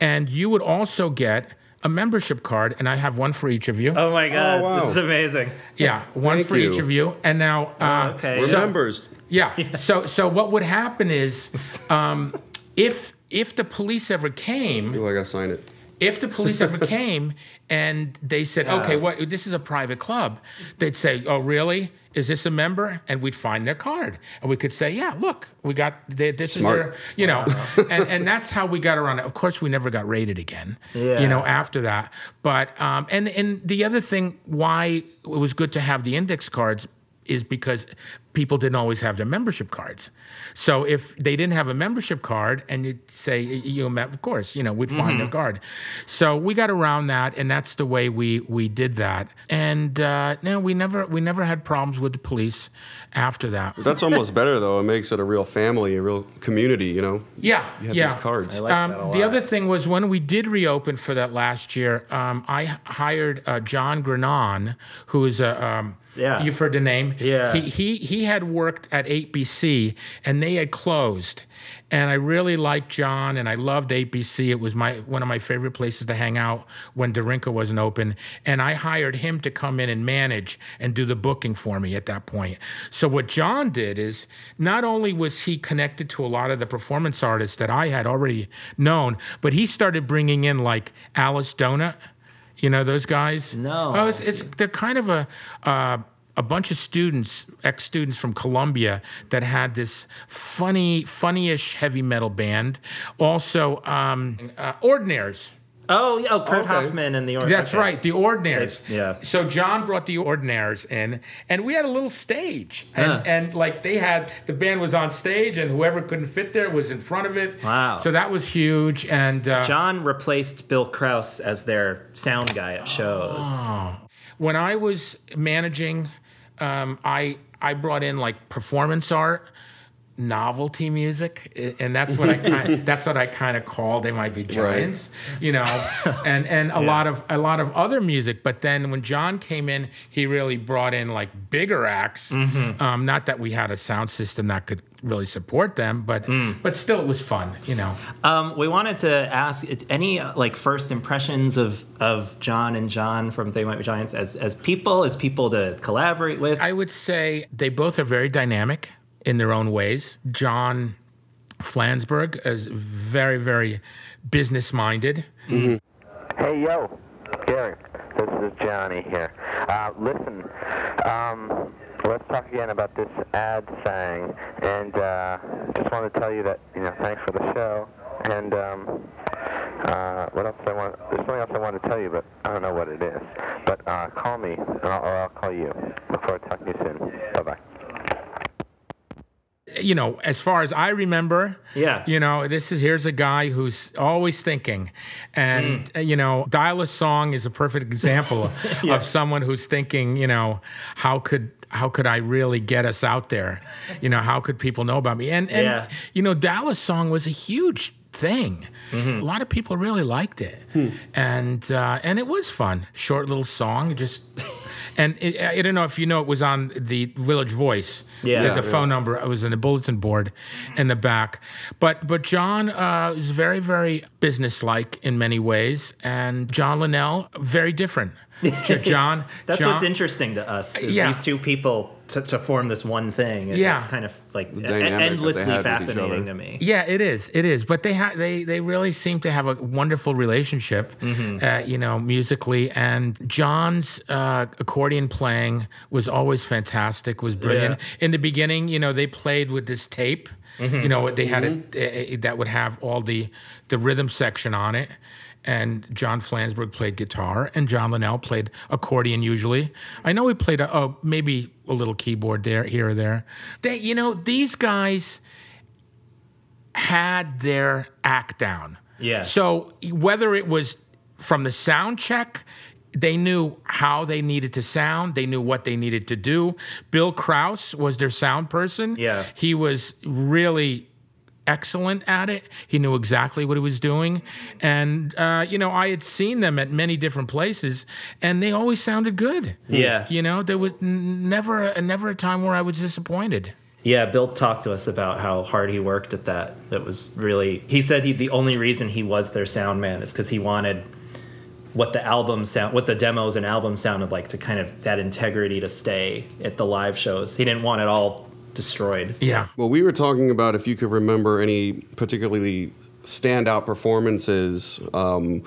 And you would also get a membership card. And I have one for each of you. Oh my God. Oh, wow. This is amazing. Yeah, one Thank for each of you. And now, uh, okay. so- Remembers. yeah. So so what would happen is, um, if if the police ever came, Oh, I gotta sign it. If the police ever came and they said, okay, what this is a private club, they'd say, oh, really? Is this a member? And we'd find their card, and we could say, yeah, look, we got they, this Smart. is their, you know, and and that's how we got around it. Of course, we never got raided again, Yeah. you know, after that. But um, and and the other thing why it was good to have the index cards is because people didn't always have their membership cards. So if they didn't have a membership card and you'd say, you know, of course, you know, we'd find their card. So we got around that and that's the way we we did that. And uh, no, we never we never had problems with the police after that. That's almost better though. It makes it a real family, a real community. You know. Yeah, You have yeah. these cards. I like Um, that a the other thing was when we did reopen for that last year, um, I h- hired uh, John Grenon, who is a um, Yeah. you've heard the name. Yeah. He he he had worked at 8BC and they had closed, and I really liked John and I loved 8BC. It was my one of my favorite places to hang out when Darinka wasn't open, and I hired him to come in and manage and do the booking for me at that point. So what John did is not only was he connected to a lot of the performance artists that I had already known, but he started bringing in like Alice Donut. You know those guys? No. Oh, it's, it's they're kind of a uh, a bunch of students, ex students from Columbia, that had this funny, funnyish heavy metal band. Also, um, uh, Ordinaires. Oh, yeah, oh, Kurt Okay. Hoffman and the. Or- That's okay. right, the Ordinaires. They- yeah. So John brought the Ordinaires in, and we had a little stage, and, Huh. and like they had the band was on stage, and whoever couldn't fit there was in front of it. Wow. So that was huge, and uh, John replaced Bill Krauss as their sound guy at shows. when I was managing, um, I I brought in like performance art, novelty music, and that's what I kind that's what I kind of call they might be giants, you know, and and a lot of a lot of other music. But then when John came in, he really brought in like bigger acts. Um, not that we had a sound system that could really support them, but but still it was fun, you know. Um, we wanted to ask any like first impressions of of John and John from They Might Be Giants as as people, as people to collaborate with. I would say they both are very dynamic in their own ways. John Flansburgh is very, very business minded. Hey, yo, Gary. This is Johnny here. Uh, listen, um, let's talk again about this ad thing. And uh, just want to tell you that, you know, thanks for the show. And um, uh, what else I want? There's something else I want to tell you, but I don't know what it is. But uh, call me, and I'll, or I'll call you. Look forward to talking to you soon. Bye bye. You know, as far as I remember, Yeah. you know, this is here's a guy who's always thinking, and uh, you know, dial a song is a perfect example of someone who's thinking. You know, how could how could I really get us out there? You know, how could people know about me? And and Yeah. you know, dial a song was a huge thing. A lot of people really liked it, and uh, and it was fun. Short little song, just. And it, I don't know if you know, it was on the Village Voice. Yeah. the, Yeah, phone number. It was in the bulletin board in the back. But but John uh, is very very businesslike in many ways, and John Linnell very different. J- John, That's John, what's interesting to us. Is Yeah. These two people to, to form this one thing. It- Yeah. It's kind of like dynamic endlessly had with each fascinating to me. Yeah, it is. It is. But they ha- they they really seem to have a wonderful relationship, uh, you know, musically. And John's uh, accordion playing was always fantastic. Was brilliant. In the beginning, you know, they played with this tape. You know, they had a, a, that would have all the the rhythm section on it. And John Flansburgh played guitar, and John Linnell played accordion. Usually, I know he played a, oh maybe a little keyboard there, here or there. They, you know, these guys had their act down. Yeah. So whether it was from the sound check, they knew how they needed to sound. They knew what they needed to do. Bill Krauss was their sound person. Yeah. He was really excellent at it. He knew exactly what he was doing. And, uh, you know, I had seen them at many different places, and they always sounded good. Yeah. You know, there was never, a, never a time where I was disappointed. Yeah, Bill talked to us about how hard he worked at that. That was really. He said he the only reason he was their sound man is because he wanted what the album sound, what the demos and albums sounded like to kind of that integrity to stay at the live shows. He didn't want it all destroyed. Yeah. Well, we were talking about if you could remember any particularly standout performances. Um,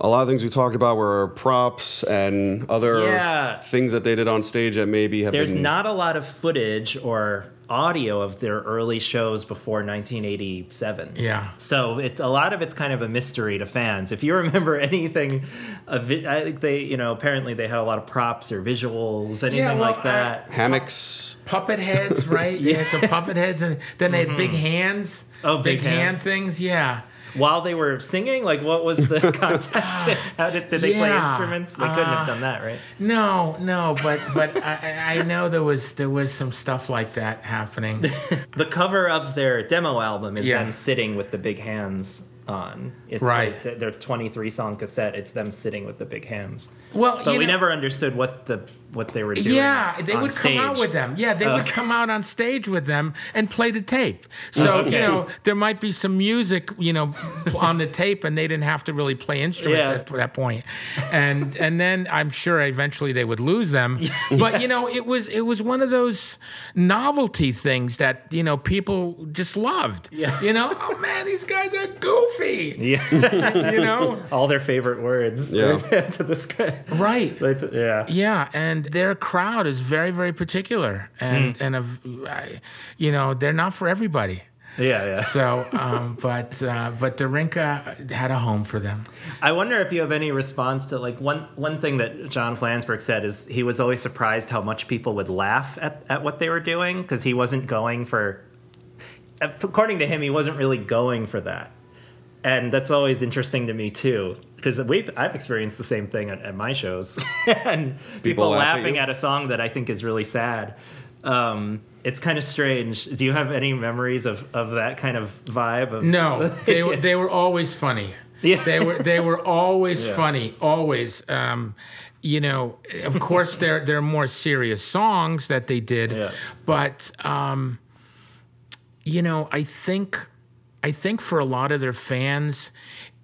a lot of things we talked about were props and other Yeah. things that they did on stage that maybe have There's been. not a lot of footage or audio of their early shows before 1987. Yeah. So it's a lot of it's kind of a mystery to fans. If you remember anything, of it, I think they, you know, apparently they had a lot of props or visuals, anything well, like that. hammocks. puppet heads, right? yeah, so puppet heads, and then they had big mm-hmm. hands. Oh, big hand things. Yeah. While they were singing, like what was the context? How did, did they play instruments? They couldn't have done that, right? No, no, but but I, I know there was there was some stuff like that happening. The cover of their demo album is Yeah. them sitting with the big hands on. It's Right. like their 23 song cassette. It's them sitting with the big hands. Well, But we know- never understood what the what they were doing. Yeah, they on would come out with them. Yeah, they Oh. would uh. come out on stage with them and play the tape. Oh, so Oh, okay. you know there might be some music, you know, on the tape, and they didn't have to really play instruments Yeah. at that point. And and then I'm sure eventually they would lose them. But you know, it was it was one of those novelty things that you know people just loved. Yeah. You know, oh man, these guys are goofy. Yeah, You know, all their favorite words. Yeah. to describe. right. Like, yeah. Yeah, and their crowd is very, very particular, and Hmm. and a, I- you know they're not for everybody. Yeah, yeah. So, um, but uh, but Darinka had a home for them. I wonder if you have any response to like one one thing that John Flansburgh said is he was always surprised how much people would laugh at, at what they were doing because he wasn't going for according to him he wasn't really going for that. And that's always interesting to me too because we've I've experienced the same thing at, at my shows and people, laugh laughing you? at, a song that I think is really sad. Um, it's kind of strange. Do you have any memories of, of that kind of vibe? Of, No, they were they were always funny. Yeah. They were they were always Yeah. funny, always. Um, you know, of course, there there are more serious songs that they did, Yeah. but um, you know, I think I think for a lot of their fans.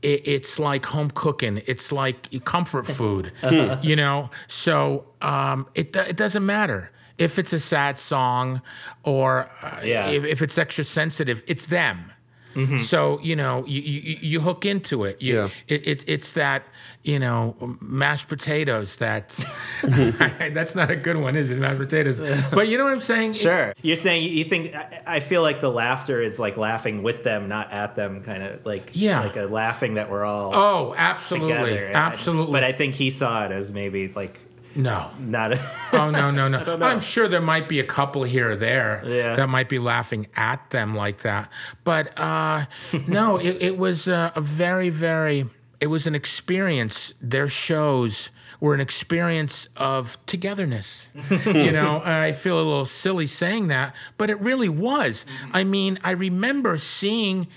It, it's like home cooking. It's like comfort food, you know. So um, it it doesn't matter if it's a sad song or uh, Yeah. if, if it's extra sensitive. It's them. Mm-hmm. So you know you, you you hook into it. You, Yeah. It, it it's that you know mashed potatoes. That that's not a good one, is it? Mashed potatoes. But you know what I'm saying? Sure. You're saying you think I, I feel like the laughter is like laughing with them, not at them, kind of like Yeah. like a laughing that we're all Oh, absolutely, together. Absolutely. But I think he saw it as maybe like no. not. A, Oh no no no! I'm sure there might be a couple here or there Yeah. that might be laughing at them like that, but uh, no, it, it was uh, a very very. It was an experience. Their shows were an experience of togetherness. you know, I feel a little silly saying that, but it really was. I mean, I remember seeing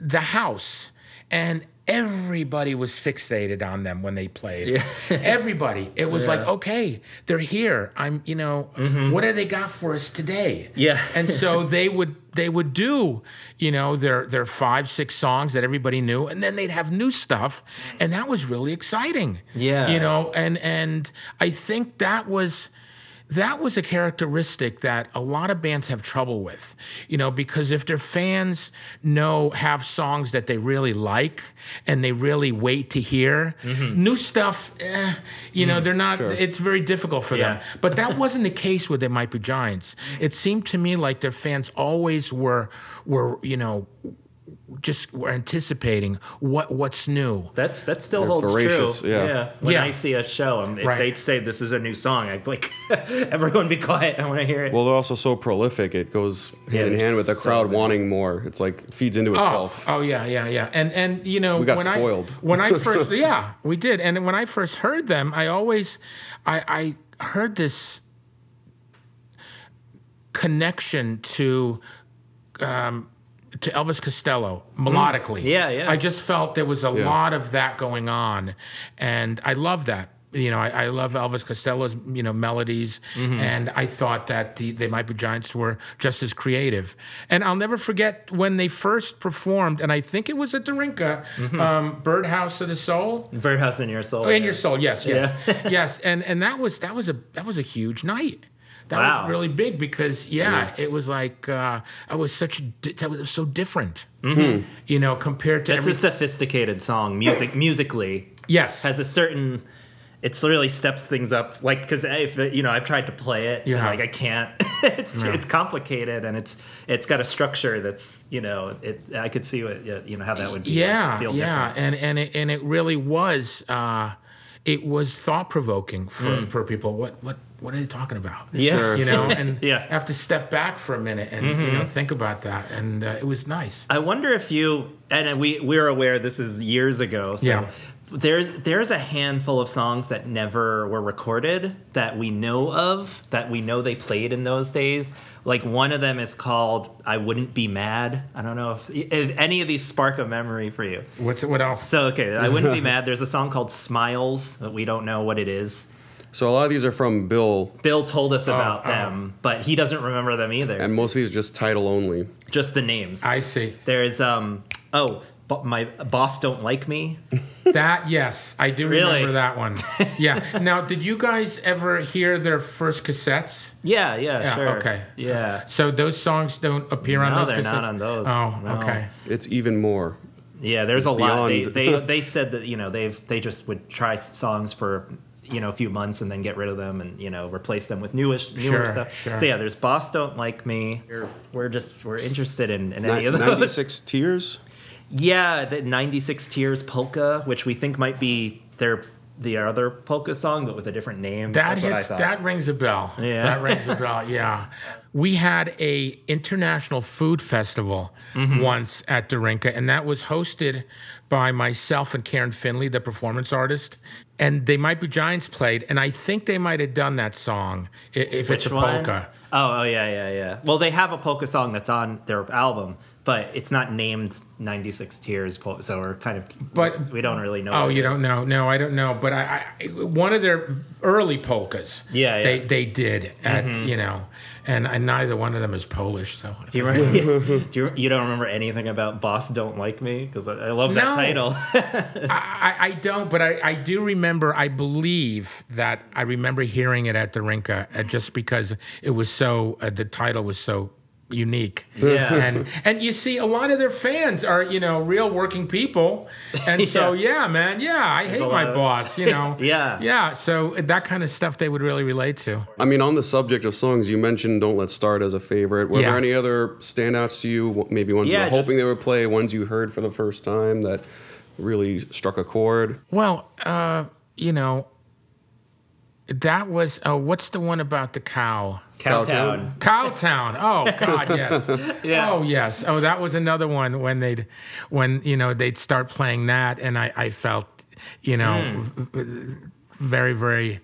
the house, and everybody was fixated on them when they played. everybody. It was like, okay, they're here. I'm, you know, mm-hmm. what do they got for us today? Yeah. and so they would they would do, you know, their their five six songs that everybody knew, and then they'd have new stuff, and that was really exciting. Yeah. you know, and and I think that was that was a characteristic that a lot of bands have trouble with, you know, because if their fans know have songs that they really like and they really wait to hear, mm-hmm. new stuff, eh, you know, mm-hmm. they're not. It's very difficult for them. But that wasn't the case with They Might Be Giants. Mm-hmm. It seemed to me like their fans always were were you know just were anticipating what what's new. That's that still They're holds voracious, true. yeah. When Yeah. I see a show, um, if Right. they say this is a new song, I'd like, everyone be quiet. I want to hear it. Well, they're also so prolific. It goes hand in hand with the so crowd many. wanting more. It's like feeds into Oh, itself. oh yeah, yeah, yeah. And and you know We got when spoiled. I when I first yeah we did. And when I first heard them, I always I I heard this connection to um, to Elvis Costello melodically. Mm. Yeah, yeah. I just felt there was a Yeah. lot of that going on, and I love that. You know, I, I love Elvis Costello's you know melodies, Mm-hmm. and I thought that the They Might Be Giants were just as creative. And I'll never forget when they first performed, and I think it was at Darinka, Mm-hmm. um, Birdhouse of the Soul. Birdhouse in your soul. Oh, in your soul, yes, yes, Yeah. yes, and and that was that was a that was a huge night. That Wow. was really big because yeah, it was like uh, I was such that was so different. Mm-hmm. You know, compared to It's every a sophisticated song, music musically yes, has a certain. It's really steps things up, like because if you know I've tried to play it, and, like I can't. it's it's complicated and it's it's got a structure that's you know it. I could see what you know how that would be. yeah, feel yeah, different. and and it and it really was. Uh, it was thought provoking for, for people. What what what are they talking about? Mm. Yeah. Sure. You know, and Yeah. have to step back for a minute and you know think about that, and uh, it was nice. I wonder if you and we we're aware this is years ago. So Yeah. There's there's a handful of songs that never were recorded that we know of that we know they played in those days. Like one of them is called "I Wouldn't Be Mad." I don't know if, if any of these spark a memory for you. What's what else? So okay, "I Wouldn't Be Mad." There's a song called "Smiles" that we don't know what it is. So a lot of these are from Bill, Bill told us about oh. them, but he doesn't remember them either. and most of these are just title only. Just the names. I see There's um oh, bo- my boss don't like me. that. Yes, I do Really? remember that one. Yeah. now, did you guys ever hear their first cassettes? Yeah, yeah, Yeah. sure. Okay. Yeah. So those songs don't appear on No, those they're cassettes. not on those. Oh, No. okay. It's even more. Yeah, there's a lot. They, they they said that you know they've they just would try songs for you know a few months and then get rid of them and you know replace them with newish newer Sure, stuff. sure. So yeah, there's Boss Don't Like Me. We're, we're just we're interested in, in any Ni- of those. 96 Tears? Yeah, the 96 Tears polka, which we think might be their the other polka song, but with a different name. That That's what I hits. thought. That rings a bell. Yeah. That rings a bell. Yeah. We had a international food festival Mm-hmm. once at Darinka, and that was hosted by myself and Karen Finley, the performance artist. And they might be Giants played, and I think they might have done that song if it's a Which one? polka. Oh, oh yeah, yeah, yeah. Well, they have a polka song that's on their album, but it's not named 96 Tears, so we're kind of. But- we don't really know. Oh, you don't know? No, I don't know. But I, I one of their early polkas. Yeah, yeah. They they did at you know, and, and neither one of them is Polish. So Do you, remember, do you, you don't remember anything about Boss Don't Like Me? Because I, I love that No. title. I, I don't, but I, I do remember. I believe that I remember hearing it at Darinka, uh, just because it was so. Uh, the title was so unique. Yeah. and and you see, a lot of their fans are you know real working people, and so yeah, man, yeah, I hate my of- boss. You know. Yeah. Yeah. So that kind of stuff they would really relate to. I mean, on the subject of songs, you mentioned "Don't Let's Start" as a favorite. Were Yeah. there any other standouts to you? Maybe ones you Yeah, were just- hoping they would play, ones you heard for the first time that really struck a chord. Well, uh, you know, that was uh, what's the one about the cow? Cowtown. Cowtown. Oh God, yes. Yeah. Oh yes. Oh, that was another one when they'd, when you know they'd start playing that, and I, I felt, you know, v- v- very very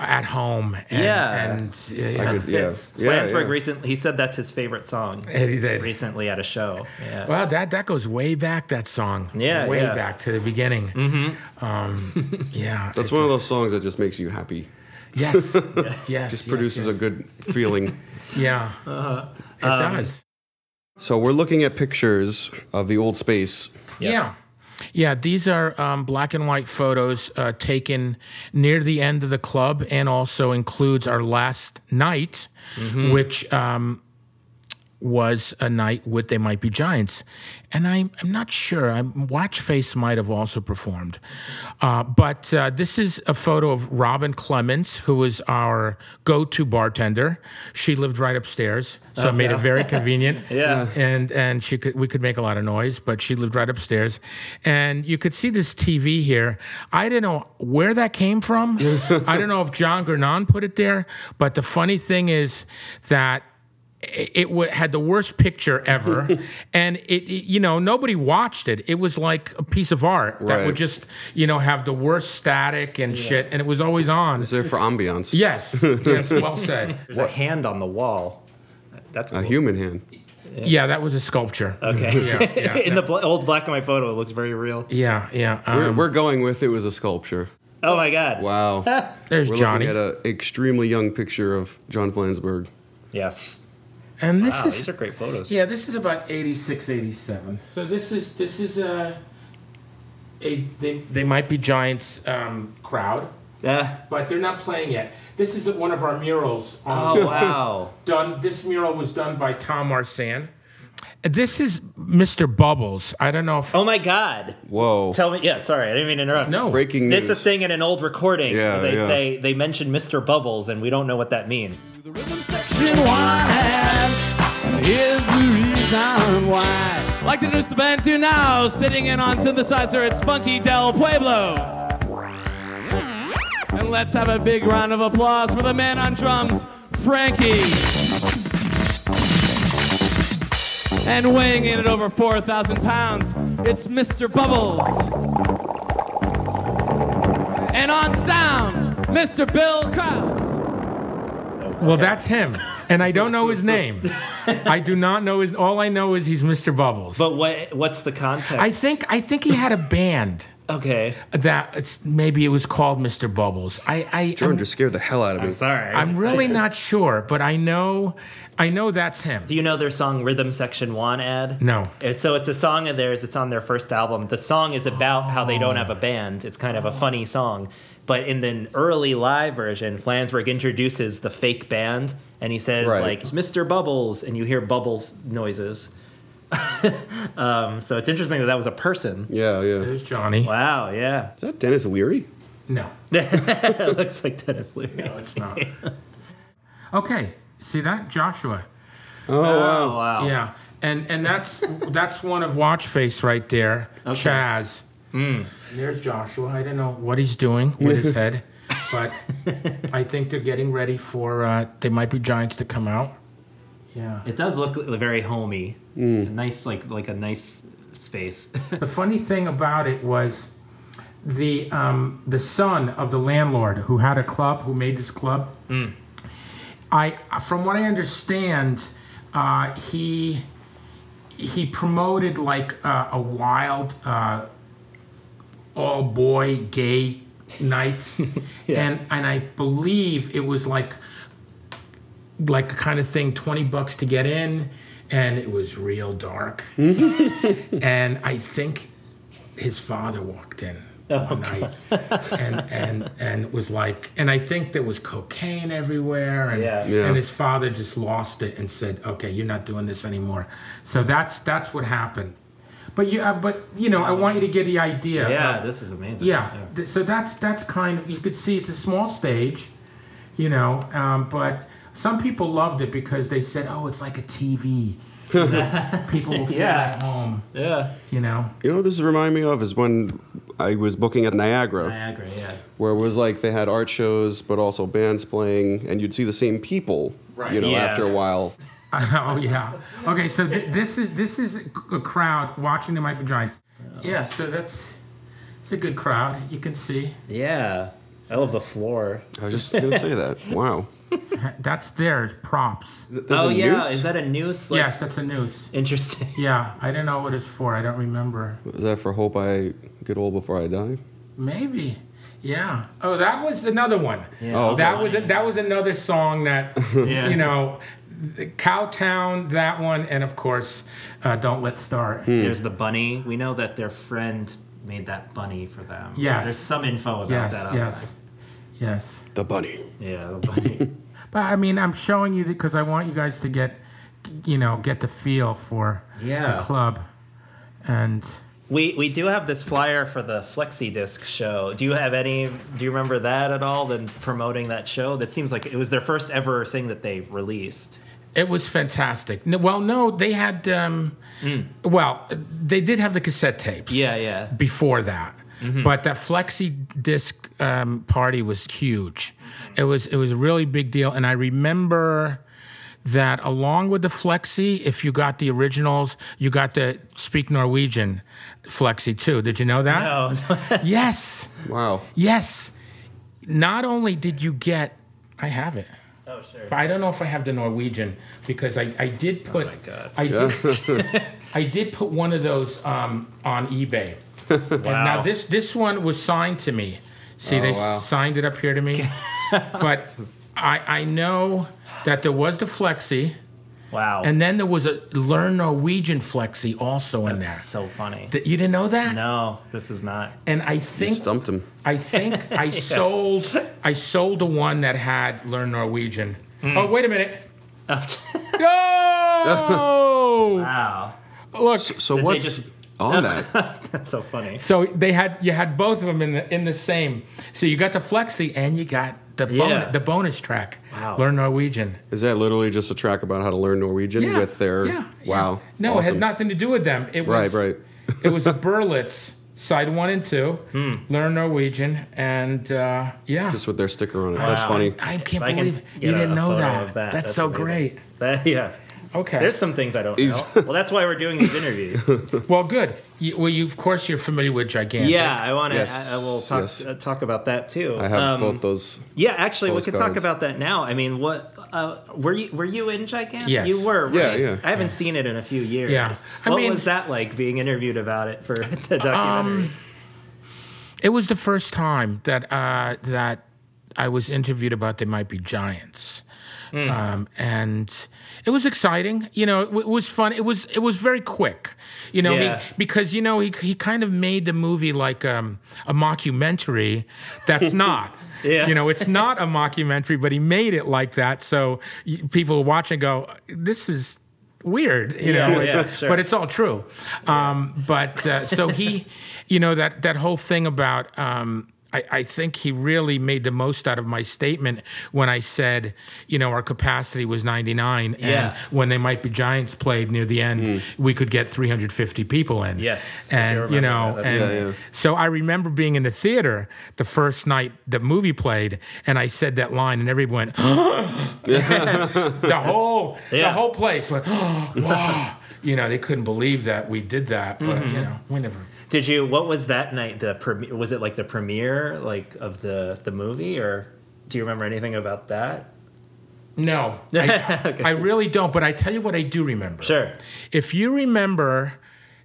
at home. And, Yeah. and uh, I yeah, could- yeah. Yeah, Flansburgh yeah. recently he said that's his favorite song he did. recently at a show. Yeah. Well, that that goes way back. That song, Yeah, way yeah. back to the beginning. Mm-hmm. Um, yeah, That's one of those songs that just makes you happy. Yes, yes, Just yes, produces yes. a good feeling. Yeah, Uh-huh. it Um, does. so we're looking at pictures of the old space. Yeah. Yeah, these are um, black and white photos uh, taken near the end of the club and also includes our last night, Mm-hmm. which um, was a night with They Might Be Giants. And I'm, I'm not sure. I'm, Watchface might have also performed. Uh, but uh, this is a photo of Robin Clemens, who was our go to bartender. She lived right upstairs, so it made it very convenient Yeah. and and she could we could make a lot of noise, but she lived right upstairs, and you could see this TV here. I didn't know where that came from. I don't know if John Gernon put it there, but the funny thing is that. It, it wa- had the worst picture ever, and it, it- you know nobody watched it. It was like a piece of art that Right. would just you know have the worst static and shit, and it was always on. It's there for ambiance. Yes, yes, well said. There's a hand on the wall. That's A human hand. Yeah, that was a sculpture. Okay. Yeah, yeah, In the bl- old black and white photo, it looks very real. Yeah, yeah. We're, um, we're going with it was a sculpture. Oh my god. Wow. there's We're Johnny. looking at an extremely young picture of John Flansburgh. Yes. And this Wow, is these are great photos. yeah, this is about 86, 87. So this is this is a a they, they might be Giants um, crowd, Yeah. but they're not playing yet. This is one of our murals. On, Oh wow. done. This mural was done by Tom Marsan. This is Mr. Bubbles. I don't know if Oh my god. Whoa. Tell me. Yeah. Sorry, I didn't mean to interrupt. no Breaking news. It's a thing in an old recording. Yeah, where they yeah. say they mention Mr. Bubbles, and we don't know what that means. Section one half. Here's the reason why. Like to introduce the band to now, sitting in on synthesizer, it's Funky Del Pueblo. And let's have a big round of applause for the man on drums, Frankie. And weighing in at over 4,000 pounds, it's Mr. Bubbles. And on sound, Mr. Bill Krauss. well, that's him, and I don't know his name. I do not know his. All I know is he's Mr. Bubbles. But what? What's the context? I think I think he had a band. Okay. that it's, maybe it was called Mr. Bubbles. I, I Jordan I'm, just scared the hell out of me. I'm sorry. I'm really not sure, but I know I know that's him. Do you know their song "Rhythm Section Want" ad? No. It's- So it's a song of theirs. It's on their first album. The song is about how they don't have a band. It's kind of a funny song. But in the early live version, Flansburgh introduces the fake band, and he says Right. like "Mr. Bubbles," and you hear bubbles noises. um, so it's interesting that that was a person. Yeah, yeah. There's Johnny. Wow. Yeah. Is that Denis Leary? No, it looks like Denis Leary. no, it's not. okay, see that Joshua? Oh, Oh wow. wow. Yeah, and and that's that's one of Watch Face right there, Okay. Chaz. There's Joshua. I don't know what he's doing with his head, but I think they're getting ready for. Uh, they might be Giants to come out. Yeah. It does look very homey. A nice, like like a nice space. The funny thing about it was the um, the son of the landlord who had a club, who made this club. I, from what I understand, uh, he he promoted like uh, a wild uh, all boy gay nights, and and I believe it was like like a kind of thing, twenty bucks to get in, and it was real dark. Mm-hmm. and I think his father walked in oh, one night and and and it was like, and I think there was cocaine everywhere, and Yeah. Yeah. and his father just lost it and said, "Okay, you're not doing this anymore." So that's that's what happened. But you, uh, but you know, I want you to get the idea. yeah, of- this is amazing. yeah. th- So that's that's kind of you could see it's a small stage, you know. Um, but some people loved it because they said, "Oh, it's like a TV." people will feel Yeah. at home, Yeah. you know. You know what this remind me of is when I was booking at Niagara, Niagara. Yeah. where it was like they had art shows, but also bands playing, and you'd see the same people, Right. you know, Yeah. after a while. oh yeah. Okay, so th- this is this is a crowd watching the Might Be Giants. Yeah, so that's it's a good crowd. You can see. Yeah. I love the floor. I was just gonna say that. Wow. That's theirs, props. There's oh yeah, noose? is that a noose? Like, yes, that's a noose. Interesting. Yeah, I don't know what it's for. I don't remember. Is that for hope I get old before I die? Maybe. Yeah. Oh, that was another one. Yeah. Oh, okay. That was a, that was another song that Yeah. you know, Cowtown, that one, and of course, uh, Don't Let Start. There's the bunny. We know that their friend made that bunny for them. Yes. There's some info about Yes, that. on yes, yes. The bunny. Yeah, the bunny. But I mean, I'm showing you because I want you guys to get, you know, get the feel for Yeah. the club, and we we do have this flyer for the Flexi Disc show. Do you have any? Do you remember that at all? Then promoting that show. That seems like it was their first ever thing that they released. It was fantastic. No, well, no, they had, um, well, they did have the cassette tapes. Yeah, yeah. before that. But that flexi disc um, party was huge. It was it was a really big deal, and I remember that along with the flexi, if you got the originals, you got the speak Norwegian flexi too. Did you know that? Oh, Yes, Wow. yes. Not only did you get, I have it. Oh sure. But I don't know if I have the Norwegian because I, I did put my God. I did I did put one of those um, on eBay. And now this this one was signed to me. See, they wow. signed it up here to me. but I I know that there was the Flexi, Wow. and then there was a Learn Norwegian Flexi also in there. That's so funny. Th- You didn't know that? No, this is not. And I You think stumped him. I think I sold I sold the one that had Learn Norwegian. Hmm. Oh wait a minute. Oh! wow. Look, So Did they what's just- on that? That's so funny. so they had you had both of them in the in the same. So you got the flexi and you got the Yeah. bon- the bonus track. Wow. Learn Norwegian. Is that literally just a track about how to learn Norwegian Yeah, with their? yeah, yeah. Wow. No, it had nothing to do with them. It was Right, right. it was a Berlitz side one and two. Hmm. Learn Norwegian and uh, yeah. Just with their sticker on it. That's funny. I can't If I can believe get you didn't know that. that, That's, that's so amazing. great. That- yeah. Okay. There's some things I don't He's- know. Well, that's why we're doing these interviews. well, good. You, well, you of course you're familiar with gigantic. yeah, I want to. Yes, I, I will talk yes. uh, talk about that too. I have Um, both those. Yeah, actually, we could talk postcards. about that now. I mean, what uh, were you were you in Gigantic? Yes. you were. Right? Yeah, yeah. I haven't seen it in a few years. Yeah. I what mean- was that like being interviewed about it for the documentary? It was the first time that uh, that I was interviewed about They Might Be Giants, um, and it was exciting. You know, it, it was fun. It was it was very quick. You know, he- Yeah. because you know he he kind of made the movie like um, a mockumentary. That's not. Yeah. You know, it's not a mockumentary, but he made it like that. So people watch and go, "This is." Weird, you Yeah, know, yeah, sure. but it's all true. Um, but uh, so he, you know, that that whole thing about. Um, I, I think he really made the most out of my statement when I said, you know, our capacity was 99, and when they might be Giants played near the end, we could get 350 people in. Yes, and you remember know, and Yeah, yeah. so I remember being in the theater the first night the movie played, and I said that line, and everyone went, the whole the whole place went, wow. You know, they couldn't believe that we did that, but Mm-hmm. you know, we never. Did you? What was that night? The premiere? Was it like the premiere, like of the the movie, or do you remember anything about that? No, I, Okay. I really don't. But I tell you what, I do remember. Sure. If you remember,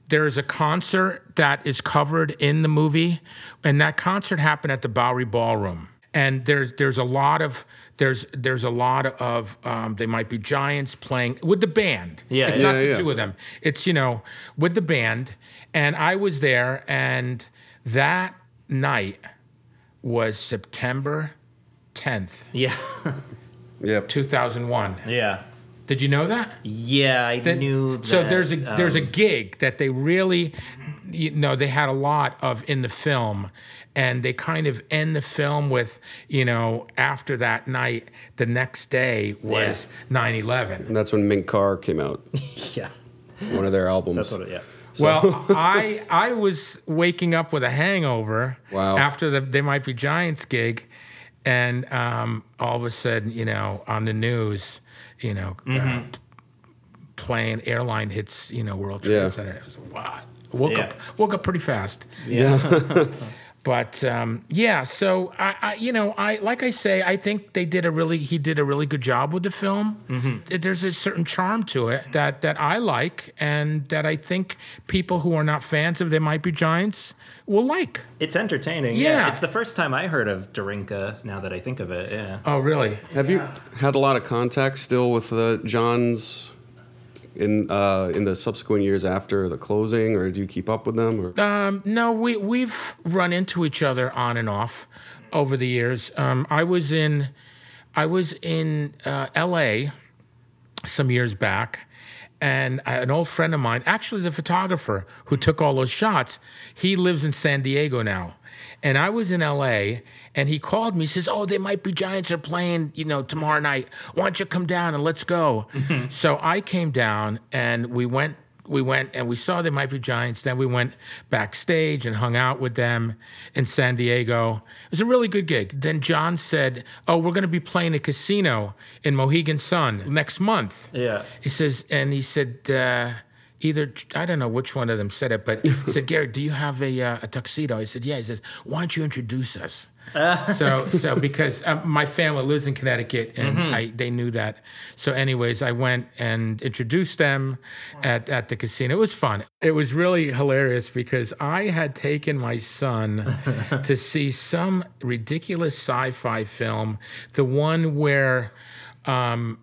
there's a concert that is covered in the movie, and that concert happened at the Bowery Ballroom. And there's there's a lot of there's there's a lot of um, they might be giants playing with the band. Yeah, it's yeah. not Yeah, the yeah. two of them. It's you know with the band, and I was there, and that night was September 10th, Yeah. Yep. 2001. yeah. Did you know that? Yeah, I that- knew. That, so there's a there's a um, gig that they really you know they had a lot of in the film and they kind of end the film with you know after that night the next day was 9/11 And that's when Mink Car came out. yeah. One of their albums. That's what. It, yeah. Well I I was waking up with a hangover Wow. after the they might be giants gig and um, all of a sudden you know on the news you know uh, playing airline hits you know World Trade Yeah. Center it was wow. woke Yeah. up woke up pretty fast Yeah. but um, yeah, so I, I, you know, I like I say, I think they did a really he did a really good job with the film. Mm-hmm. There's a certain charm to it that that I like, and that I think people who are not fans of They Might Be Giants will like. It's entertaining. Yeah. It's the first time I heard of Darinka now that I think of it. Yeah. Oh, really? Have you had a lot of contact still with the Johns in uh, in the subsequent years after the closing, or do you keep up with them? Or? Um, no, we we've run into each other on and off over the years. Um, I was in I was in uh, L.A. some years back, and an old friend of mine, actually the photographer who took all those shots, he lives in San Diego now. And I was in LA and he called me, he says, Oh, they might be Giants are playing, you know, tomorrow night. Why don't you come down and let's go? so I came down and we went we went and we saw they might be Giants. Then we went backstage and hung out with them in San Diego. It was a really good gig. Then John said, Oh, we're gonna be playing a casino in Mohegan Sun next month. Yeah. He says, and he said, uh, either I don't know which one of them said it, but said, Gary, do you have a, uh, a tuxedo? I said, yeah. He says, why don't you introduce us? so, so because uh, my family lives in Connecticut, and I they knew that. So, anyways, I went and introduced them at at the casino. It was fun. It was really hilarious because I had taken my son to see some ridiculous sci-fi film, the one where. Um,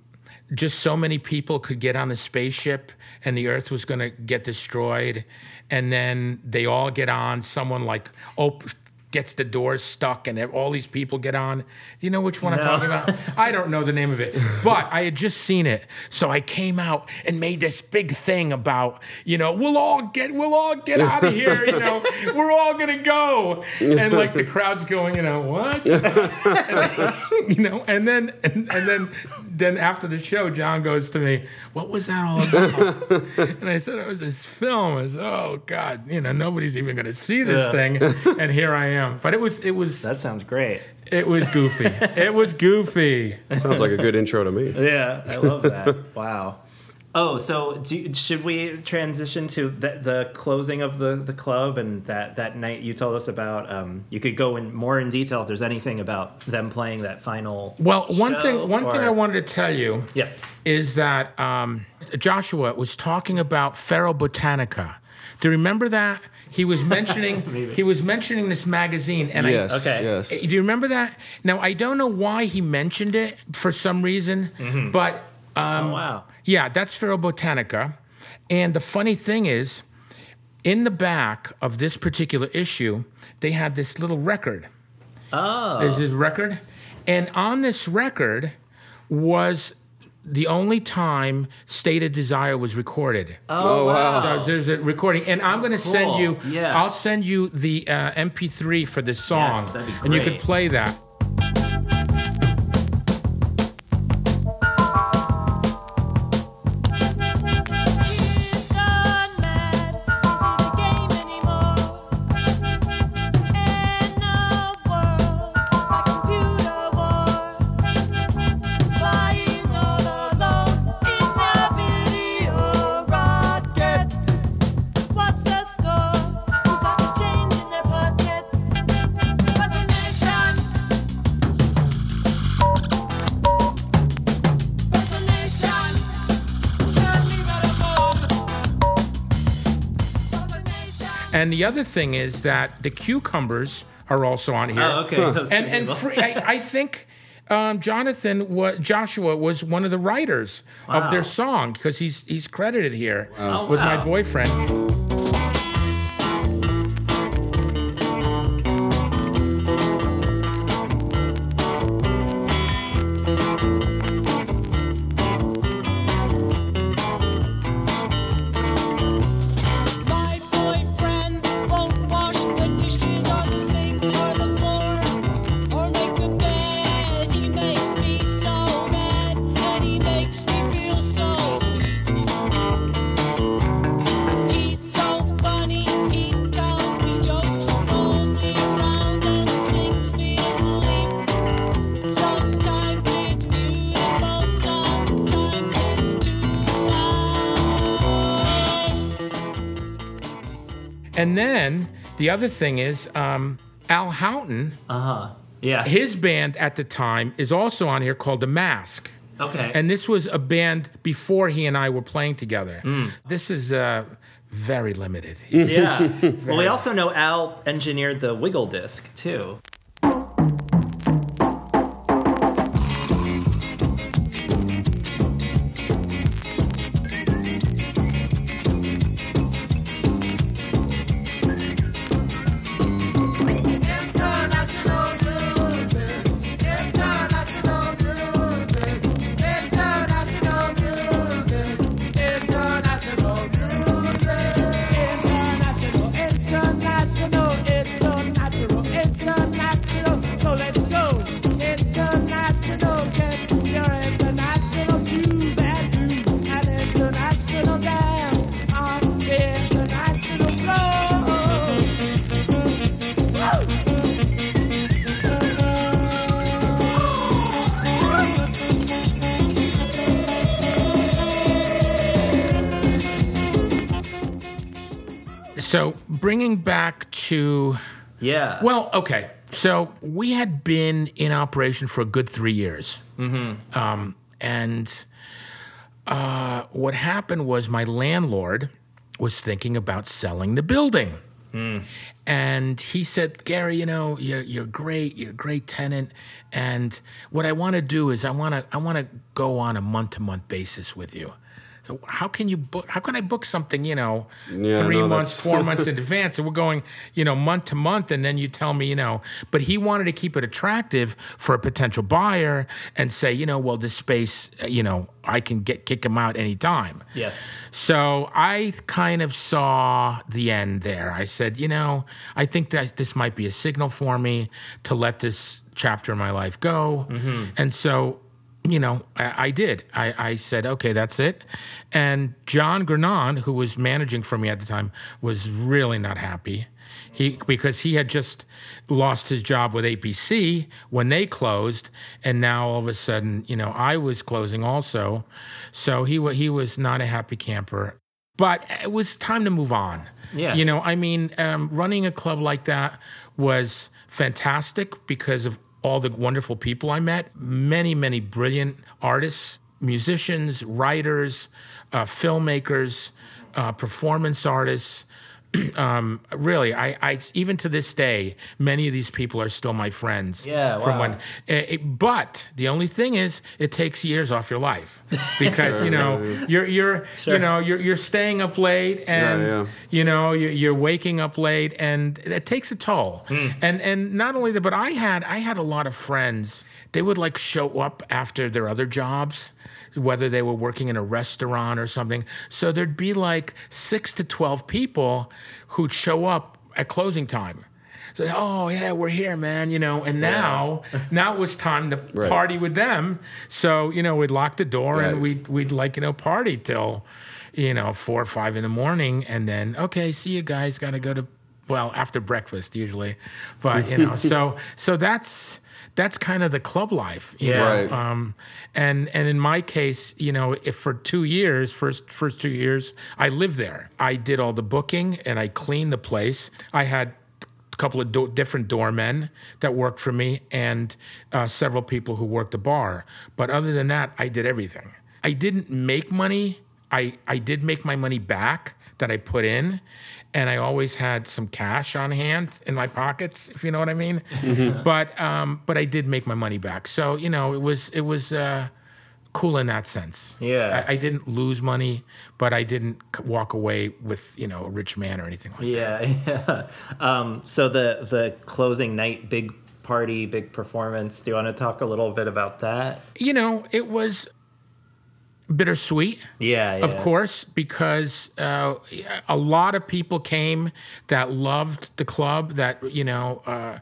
just so many people could get on the spaceship and the earth was going to get destroyed and then they all get on someone like op- gets the doors stuck and all these people get on. Do you know which one i'm talking about? I don't know the name of it. But i had just seen it. So i came out and made this big thing about you know we'll all get we'll all get out of here you know. We're all gonna go. And like the crowd's going you know what? You know, and then and, and then then after the show, John goes to me, "What was that all about?" and I said, "It was this film." I said, "Oh God, you know, nobody's even going to see this Yeah. thing," and here I am. But it was it was That sounds great. it was goofy. it was goofy. Sounds like a good intro to me. Yeah, I love that. wow. Oh, so do, should we transition to the, the closing of the, the club and that, that night you told us about? Um, you could go in more in detail if there's anything about them playing that final. Well, one thing one thing I wanted to tell you Yes. is that um, Joshua was talking about Ferrobotanica. Do you remember that? He was mentioning he was mentioning this magazine, and I Yes. Okay. Yes. Do you remember that? Now I don't know why he mentioned it for some reason, but um, oh, wow. Yeah, that's Ferrobotanica. And the funny thing is, in the back of this particular issue, they had this little record. Oh. There's this record, and on this record was the only time "State of Desire" was recorded. Oh, wow. There's, there's a recording, and I'm going to send Cool. you. Yeah. I'll send you the uh, MP3 for this song, that'd be and you great. could play that. And the other thing is that the cucumbers are also on here. Oh, okay. Those two and and people. free, I, I think um, Jonathan, wa Joshua was one of the writers of their song because he's he's credited here Oh, with my wow. boyfriend. The other thing is, um, Al Houghton, Uh huh. Yeah. his band at the time is also on here called The Mask. okay. And this was a band before he and I were playing together. This is uh, very limited. yeah. well, we also know Al engineered the Wiggle disc too. Yeah. well, okay. So we had been in operation for a good three years, mm-hmm. um, and uh, what happened was my landlord was thinking about selling the building. And he said, Gary, you know, you're, you're great. You're a great tenant. And what I want to do is I want to I want to go on a month to month basis with you. So how can you book? How can I book something? You know, Yeah, three no, months, four months in advance, and we're going, you know, month to month, and then you tell me, you know. But he wanted to keep it attractive for a potential buyer and say, you know, well, this space, uh, you know, I can get kick him out anytime. yes. So I kind of saw the end there. I said, you know, I think that this might be a signal for me to let this chapter of my life go. And so, you know, I, I did. I, I said, okay, that's it. And John Granon, who was managing for me at the time, was really not happy. He because he had just lost his job with APC when they closed, and now all of a sudden, you know, I was closing also, so he he was not a happy camper. But it was time to move on. Yeah. You know, I mean, um, running a club like that was fantastic because of all the wonderful people I met. Many, many brilliant artists, musicians, writers, uh, filmmakers, uh, performance artists. um, really, I, I even to this day, many of these people are still my friends. Yeah, From wow. when, eh, eh, but the only thing is, it takes years off your life because you know you're you're you know you're you're staying up late and yeah. you know you're, you're waking up late and it takes a toll. And and not only that, but I had I had a lot of friends. They would like show up after their other jobs whether they were working in a restaurant or something. So there'd be like six to 12 people who'd show up at closing time. So, oh yeah, we're here, man. You know, and now, now it was time to Right. party with them. So you know, we'd lock the door and we'd we'd like you know party till, you know, four or five in the morning, and then okay, see you guys. Got to go to well after breakfast usually, but you know, so so that's that's kind of the club life. Yeah. Right. Um, and and in my case, you know, if for two years, first first two years, I lived there. I did all the booking and I cleaned the place. I had a couple of do- different doormen that worked for me and uh, several people who worked the bar. But other than that, I did everything. I didn't make money. I I did make my money back that I put in. And I always had some cash on hand in my pockets, if you know what I mean. But um, but I did make my money back. So you know, it was it was uh, cool in that sense. Yeah. I, I didn't lose money, but I didn't walk away with you know a rich man or anything like that. Yeah, yeah. Um, so the the closing night, big party, big performance. Do you want to talk a little bit about that? You know, it was bittersweet. Yeah, yeah. Of course, because uh, a lot of people came that loved the club, that you know, uh,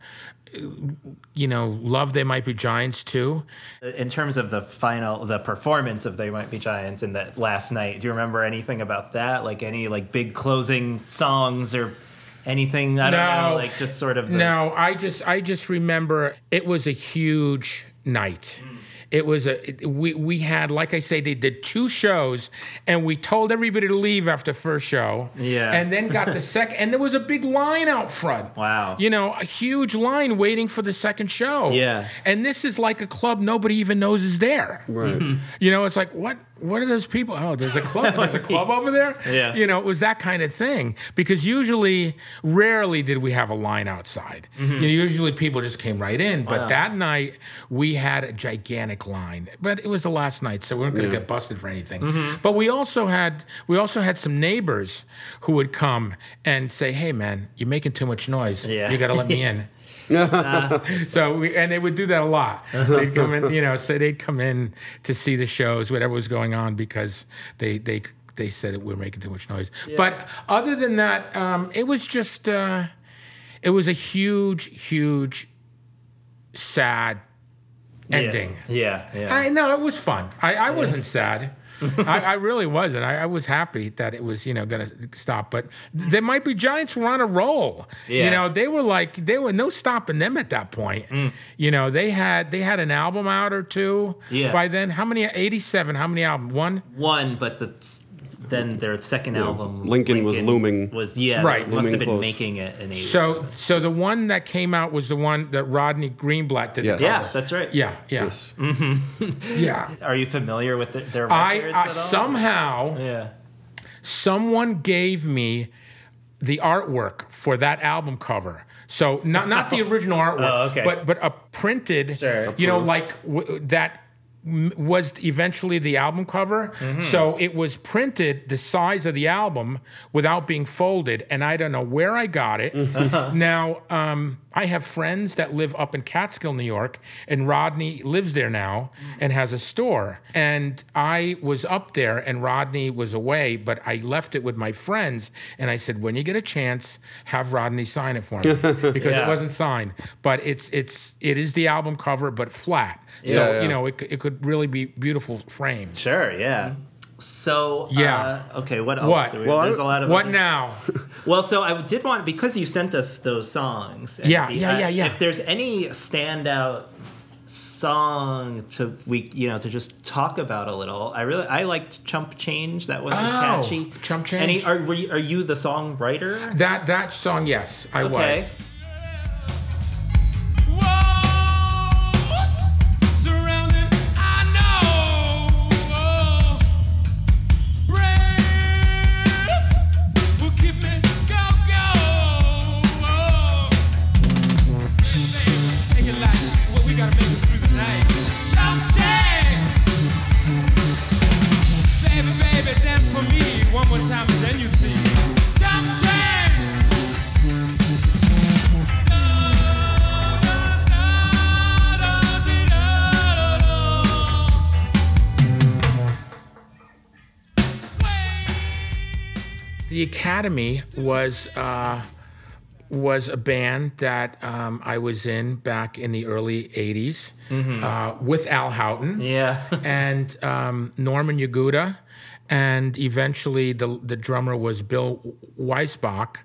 you know, loved They Might Be Giants too. In terms of the final, the performance of They Might Be Giants in that last night, do you remember anything about that? Like any like big closing songs or anything? I don't know. No. Like just sort of. The, No, I just I just remember it was a huge night. It was a it- we we had like I say they did two shows and we told everybody to leave after first show. Yeah. And then got the second and there was a big line out front. Wow. You know, a huge line waiting for the second show. Yeah. And this is like a club nobody even knows is there. Right. You know, it's like what what are those people? Oh, there's a club. There's a club over there. Yeah. You know, it was that kind of thing because usually, rarely did we have a line outside. Mm-hmm. You know, usually people just came right in. But Wow. that night we had a gigantic line. But it was the last night, so we weren't going to get busted for anything. Mm-hmm. But we also had we also had some neighbors who would come and say, "Hey, man, you're making too much noise. Yeah. You got to let me in." so we, and they would do that a lot. They'd come in, you know, so they'd come in to see the shows, whatever was going on, because they they they said that we were making too much noise. But other than that, um, it was just uh, it was a huge, huge, sad ending. Yeah, yeah. I no, it was fun. I, I wasn't sad. I, I really wasn't. I, I was happy that it was, you know, going to stop. But there might be Giants were on a roll. Yeah. You know, they were like they were no stopping them at that point. Mm. You know, they had they had an album out or two. Yeah. By then, how many? Eighty-seven. How many albums? One. One, but the then their second album, Lincoln was looming. Was yeah, Right. Right, must Looming have been close. making it in 80. So so the one that came out was the one that Rodney Greenblatt did. the Yes. yeah, that's right. Yeah. Yeah. Yes. Mm-hmm. Yeah. Are you familiar with the, their I, records I at all? somehow. Yeah. someone gave me the artwork for that album cover. So not not the original artwork, Oh, okay. but but a printed, Sure. you know, like w- that m- was eventually the album cover. Mm-hmm. So it was printed the size of the album without being folded, and I don't know where I got it. now um, I have friends that live up in Catskill, New York, and Rodney lives there now and has a store. And I was up there, and Rodney was away, but I left it with my friends, and I said, when you get a chance, have Rodney sign it for me because Yeah. it wasn't signed. But it's it's it is the album cover, but flat. Yeah, so yeah. you know it, it could really be beautiful framed. Sure, yeah. So Yeah. uh, okay, what else? What? Do we, Well, there's a lot of What other- now? Well, so I did want because you sent us those songs. and Yeah, the- yeah, uh, yeah, yeah. If there's any standout song to we you know to just talk about a little, I really I liked Chump Change. That one was Oh, catchy. Chump Change. Any are were you, are you the songwriter? That that song, yes, I Okay. was. Academy was uh, was a band that um, I was in back in the early '80s uh, with Al Houghton. Yeah. and um, Norman Yaguda, and eventually the the drummer was Bill Weisbach.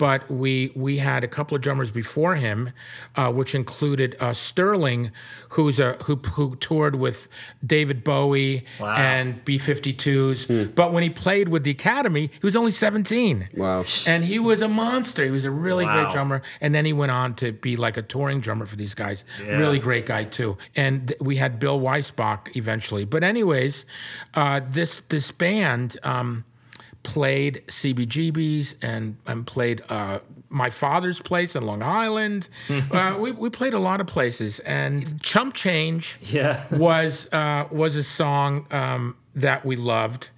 But we we had a couple of drummers before him, uh, which included uh, Sterling, who's a who who toured with David Bowie Wow. and B52s. But when he played with the Academy, he was only 17. Wow. And he was a monster. He was a really Wow. great drummer. And then he went on to be like a touring drummer for these guys. Yeah. Really great guy too. And th- we had Bill Weisbach eventually. But anyways, uh, this this band um, played CBGBs and and played uh, my father's place in Long Island. uh, we we played a lot of places. And Chump Change Yeah. was uh, was a song um, that we loved.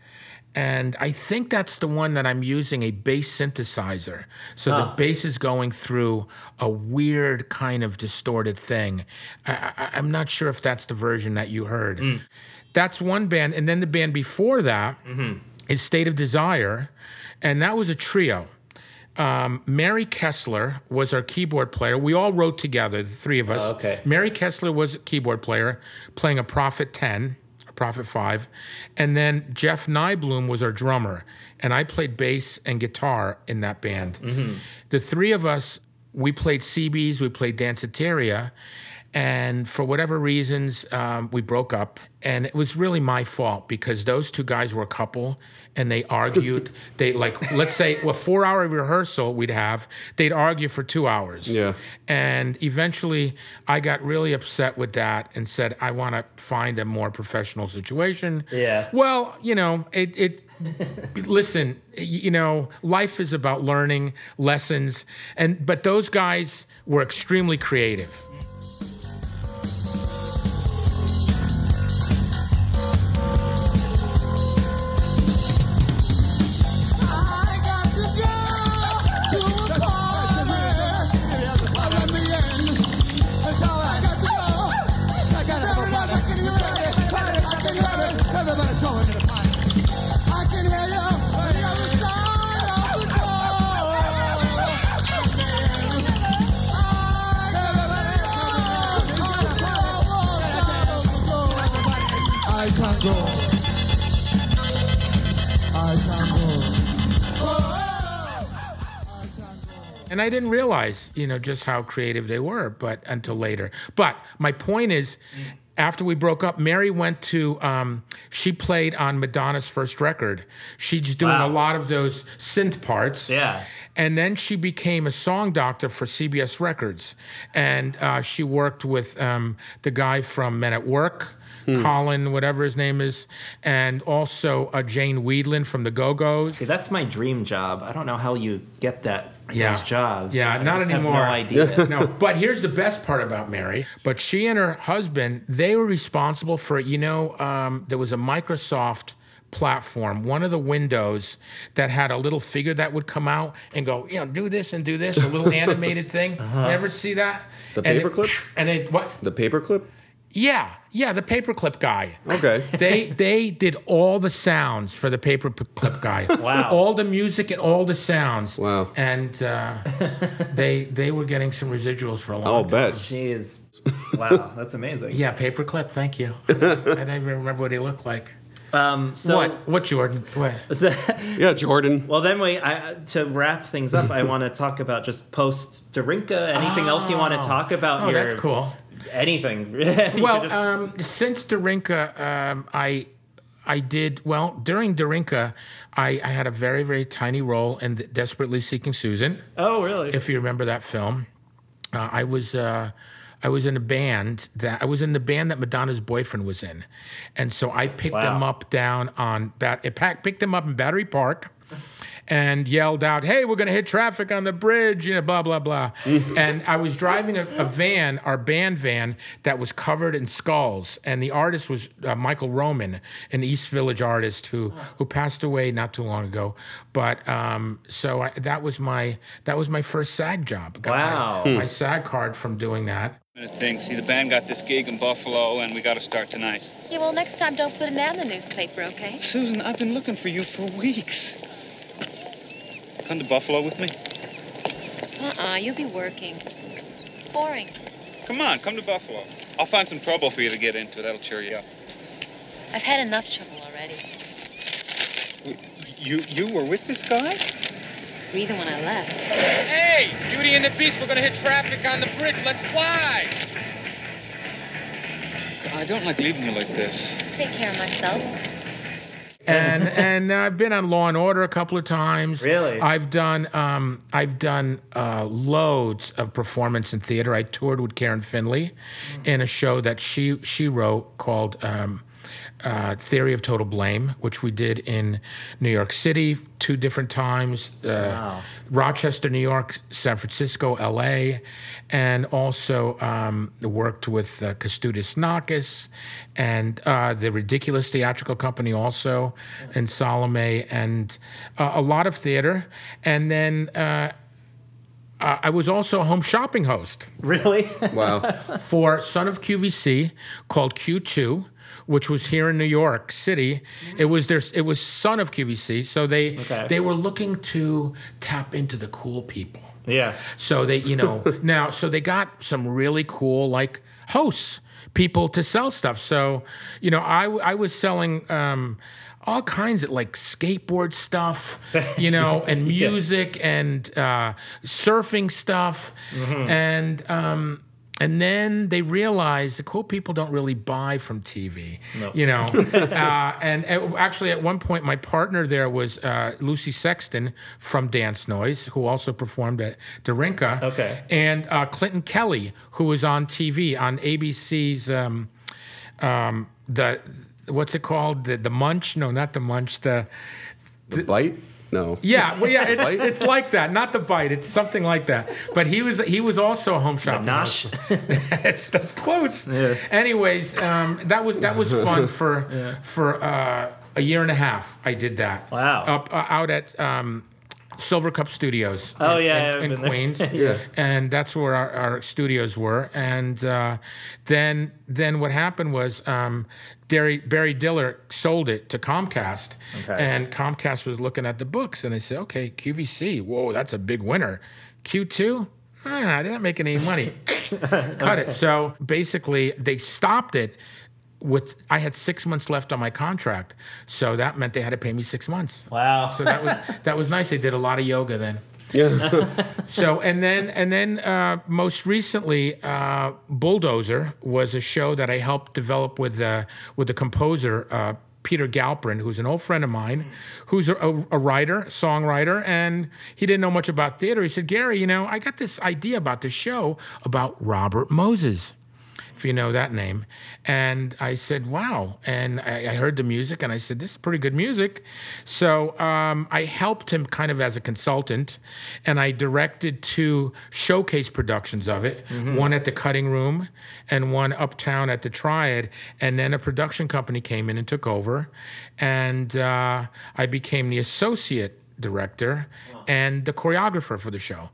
And I think that's the one that I'm using a bass synthesizer. So the bass is going through a weird kind of distorted thing. I, I, I'm not sure if that's the version that you heard. That's one band. And then the band before that is State of Desire. And that was a trio. Um, Mary Kessler was our keyboard player. We all wrote together, the three of us. Oh, okay. Mary Kessler was a keyboard player, playing a Prophet 10, a Prophet 5. And then Jeff Nybloom was our drummer. And I played bass and guitar in that band. The three of us, we played CBs, we played Danceteria. And for whatever reasons, um, we broke up. And it was really my fault because those two guys were a couple and they argued. they, like, let's say, a four hour rehearsal we'd have, they'd argue for two hours. Yeah. And eventually, I got really upset with that and said, I want to find a more professional situation. Yeah. Well, you know, it, it listen, you know, life is about learning lessons. And, but those guys were extremely creative. And I didn't realize, you know, just how creative they were, but until later. But my point is, after we broke up, Mary went to, um, she played on Madonna's first record. She's doing Wow. a lot of those synth parts. Yeah. And then she became a song doctor for CBS Records. And uh, she worked with um, the guy from Men at Work, Colin, whatever his name is, and also uh, Jane Wiedlin from the Go Go's. See, that's my dream job. I don't know how you get that Yeah. those jobs. Yeah, I not just anymore. Have no idea. no, but here's the best part about Mary. But she and her husband, they were responsible for, you know, um, there was a Microsoft platform, one of the windows that had a little figure that would come out and go, you know, do this and do this, a little animated thing. You ever see that? The And it- paperclip? And it what? The paperclip? Yeah, yeah, the paperclip guy. Okay. They they did all the sounds for the paperclip guy. Wow. All the music and all the sounds. Wow. And uh, they they were getting some residuals for a long I'll time. bet. Jeez. Wow, that's amazing. Yeah, paperclip. Thank you. I don't even remember what he looked like. Um, so what? What Jordan? What? Yeah, Jordan. well, then we I, to wrap things up. I want to talk about just post Darinka. Anything else you want to talk about? Here? Oh, your, that's cool. Anything? Well, just- um, since Darinka, um, I I did well during Darinka. I, I had a very very tiny role in the Desperately Seeking Susan. oh, really? if you remember that film. Uh, I was uh, I was in a band that I was in the band that Madonna's boyfriend was in, and so I picked Wow. them up down on Bat- picked them up in Battery Park. And yelled out, "Hey, we're gonna hit traffic on the bridge!" You know, blah blah blah. and I was driving a, a van, our band van, that was covered in skulls. And the artist was uh, Michael Roman, an East Village artist who who passed away not too long ago. But um, so I, that was my that was my first SAG job. Got my- Wow. my SAG card from doing that. thing. See, the band got this gig in Buffalo, and we got to start tonight. Yeah, well, next time don't put an ad in the newspaper, okay? Susan, I've been looking for you for weeks. Come to Buffalo with me? Uh-uh, you'll be working. It's boring. Come on, come to Buffalo. I'll find some trouble for you to get into. That'll cheer you up. I've had enough trouble already. You you were with this guy? I was breathing when I left. Hey, Beauty and the Beast, we're gonna hit traffic on the bridge. Let's fly. I don't like leaving you like this. Take care of myself. And and I've been on Law and Order a couple of times. Really? I've done um, I've done uh, loads of performance in theater. I toured with Karen Finley in a show that she she wrote called. Um, uh, Theory of Total Blame, which we did in New York City two different times, uh, Rochester, New York, San Francisco, L.A., and also um, worked with uh, Kestutis Nakas and uh, the Ridiculous Theatrical Company also, and Salome, and uh, a lot of theater. And then uh, uh, I was also a home shopping host really? Wow. for Son of QVC called Q2, which was here in New York City. It was their it was Son of QVC, so they Okay. they were looking to tap into the cool people. yeah. So they, you know, now so they got some really cool like hosts, people to sell stuff. So, you know, I I was selling um all kinds of like skateboard stuff, you know, and music and uh, surfing stuff, and um, and then they realized the cool people don't really buy from TV, you know. uh, and uh, actually, at one point, my partner there was uh, Lucy Sexton from Dance Noise, who also performed at Darinka. Okay. And uh, Clinton Kelly, who was on TV on ABC's um, um, the what's it called the the Munch? No, not the Munch. The The bite? No. yeah, well, yeah, it's, it's like that, not the bite. It's something like that. But he was he was also a home shop. Nosh? host. it's that's close. Yeah. Anyways, um, that was that was fun for for uh, a year and a half. I did that. Wow. Up uh, out at. Um, Silver Cup Studios. Oh, in, yeah, in, in. Queens. Yeah. and that's where our, our studios were. And uh, then then what happened was um, Barry, Barry Diller sold it to Comcast, Okay. and Comcast was looking at the books, and they said, "Okay, QVC, whoa, that's a big winner. Q2, ah, they're not make any money. Cut it." So basically, they stopped it. With I had six months left on my contract, so that meant they had to pay me six months. Wow. So that was that was nice. They did a lot of yoga then. Yeah. So and then and then uh, most recently, uh, Bulldozer was a show that I helped develop with uh, with the composer uh, Peter Galperin, who's an old friend of mine, who's a, a, a writer, songwriter, and he didn't know much about theater. He said, Gary, you know, I got this idea about this show about Robert Moses if you know that name. And I said, wow. And I, I heard the music and I said, this is pretty good music. So um, I helped him kind of as a consultant and I directed two showcase productions of it one at the Cutting Room and one uptown at the Triad. And then a production company came in and took over. And uh, I became the associate director and the choreographer for the show.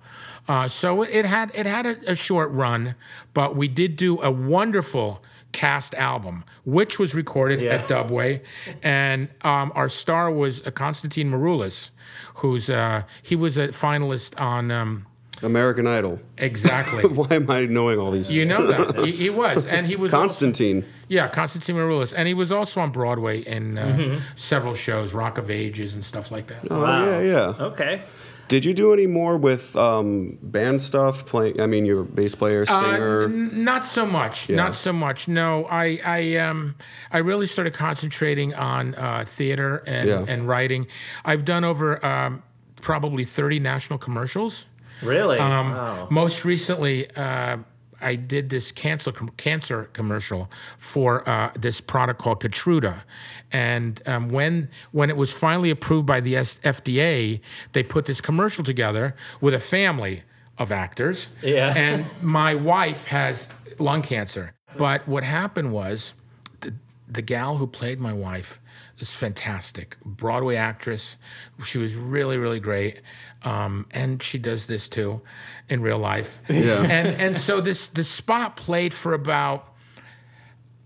Uh, so it had it had a, a short run, but we did do a wonderful cast album, which was recorded Yeah. at Dubway, and um, our star was uh, Constantine Maroulis, who's uh, he was a finalist on um, American Idol. exactly. Why am I knowing all these? You know that he, he was, and he was also- Constantine. yeah, Constantine Maroulis, and he was also on Broadway in uh, Mm-hmm. several shows, Rock of Ages and stuff like that. Oh Wow. yeah, yeah. Okay. Did you do any more with um, band stuff? Playing? I mean, you're a bass player, Uh, singer. n- not so much. Yeah. Not so much. No, I I um I really started concentrating on uh, theater and, Yeah. and writing. I've done over um, probably thirty national commercials. Really? Um, wow. Most recently, uh, I did this cancer com- cancer commercial for uh, this product called Keytruda, and um, when when it was finally approved by the S- FDA, they put this commercial together with a family of actors. Yeah. And my wife has lung cancer, but what happened was the, the gal who played my wife is fantastic broadway actress she was really really great um, and she does this too in real life Yeah. and and so this the spot played for about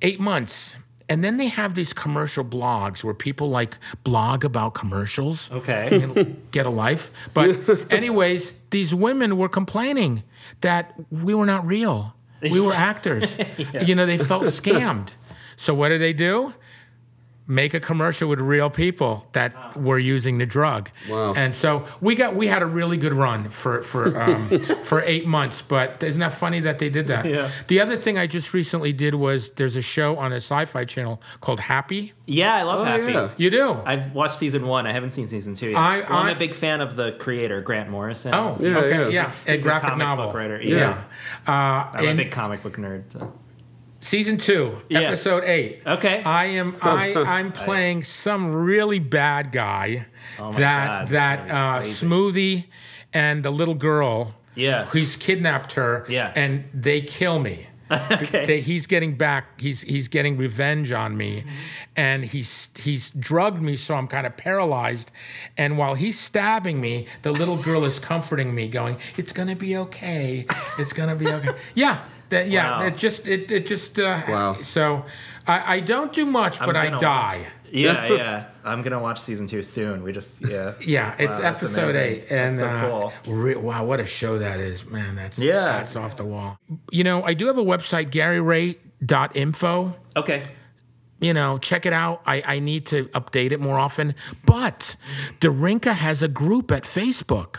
eight months and then they have these commercial blogs where people like blog about commercials Okay. and get a life. But anyways, these women were complaining that we were not real. We were actors. yeah. You know, they felt scammed. So what did they do? Make a commercial with real people that were using the drug. Wow. And so we got we had a really good run for for um, for eight months. But isn't that funny that they did that? Yeah. The other thing I just recently did was there's a show on a sci-fi channel called Happy. Yeah, I love Oh, Happy. yeah. You do? I've watched season one. I haven't seen season two yet. I- well, I'm I- a big fan of the creator, Grant Morrison. Oh, Yeah, okay, yeah. yeah, a a graphic comic novel book writer, Yeah, yeah. Uh, I'm a big comic book nerd. So. Season two, Yeah. episode eight. Okay. I am I I'm playing some really bad guy Oh my that God, this that is uh. Smoothie and the little girl. Yeah. Who's kidnapped her? Yeah. And they kill me. okay. They, he's getting back. He's he's getting revenge on me, Mm-hmm. and he's he's drugged me, so I'm kind of paralyzed. And while he's stabbing me, the little girl is comforting me, going, "It's gonna be okay. It's gonna be okay." yeah, that, yeah. Wow. It just it it just uh, Wow. So I, I don't do much, but I gonna die. yeah, yeah. I'm gonna watch season two soon. We just yeah. Yeah, it's Wow, that's episode eight, and That's so uh, cool. re- wow, what a show that is, man! That's Yeah. that's off the wall. You know, I do have a website, GaryRay.info. Okay. you know, check it out. I, I need to update it more often. But Darinka has a group at Facebook.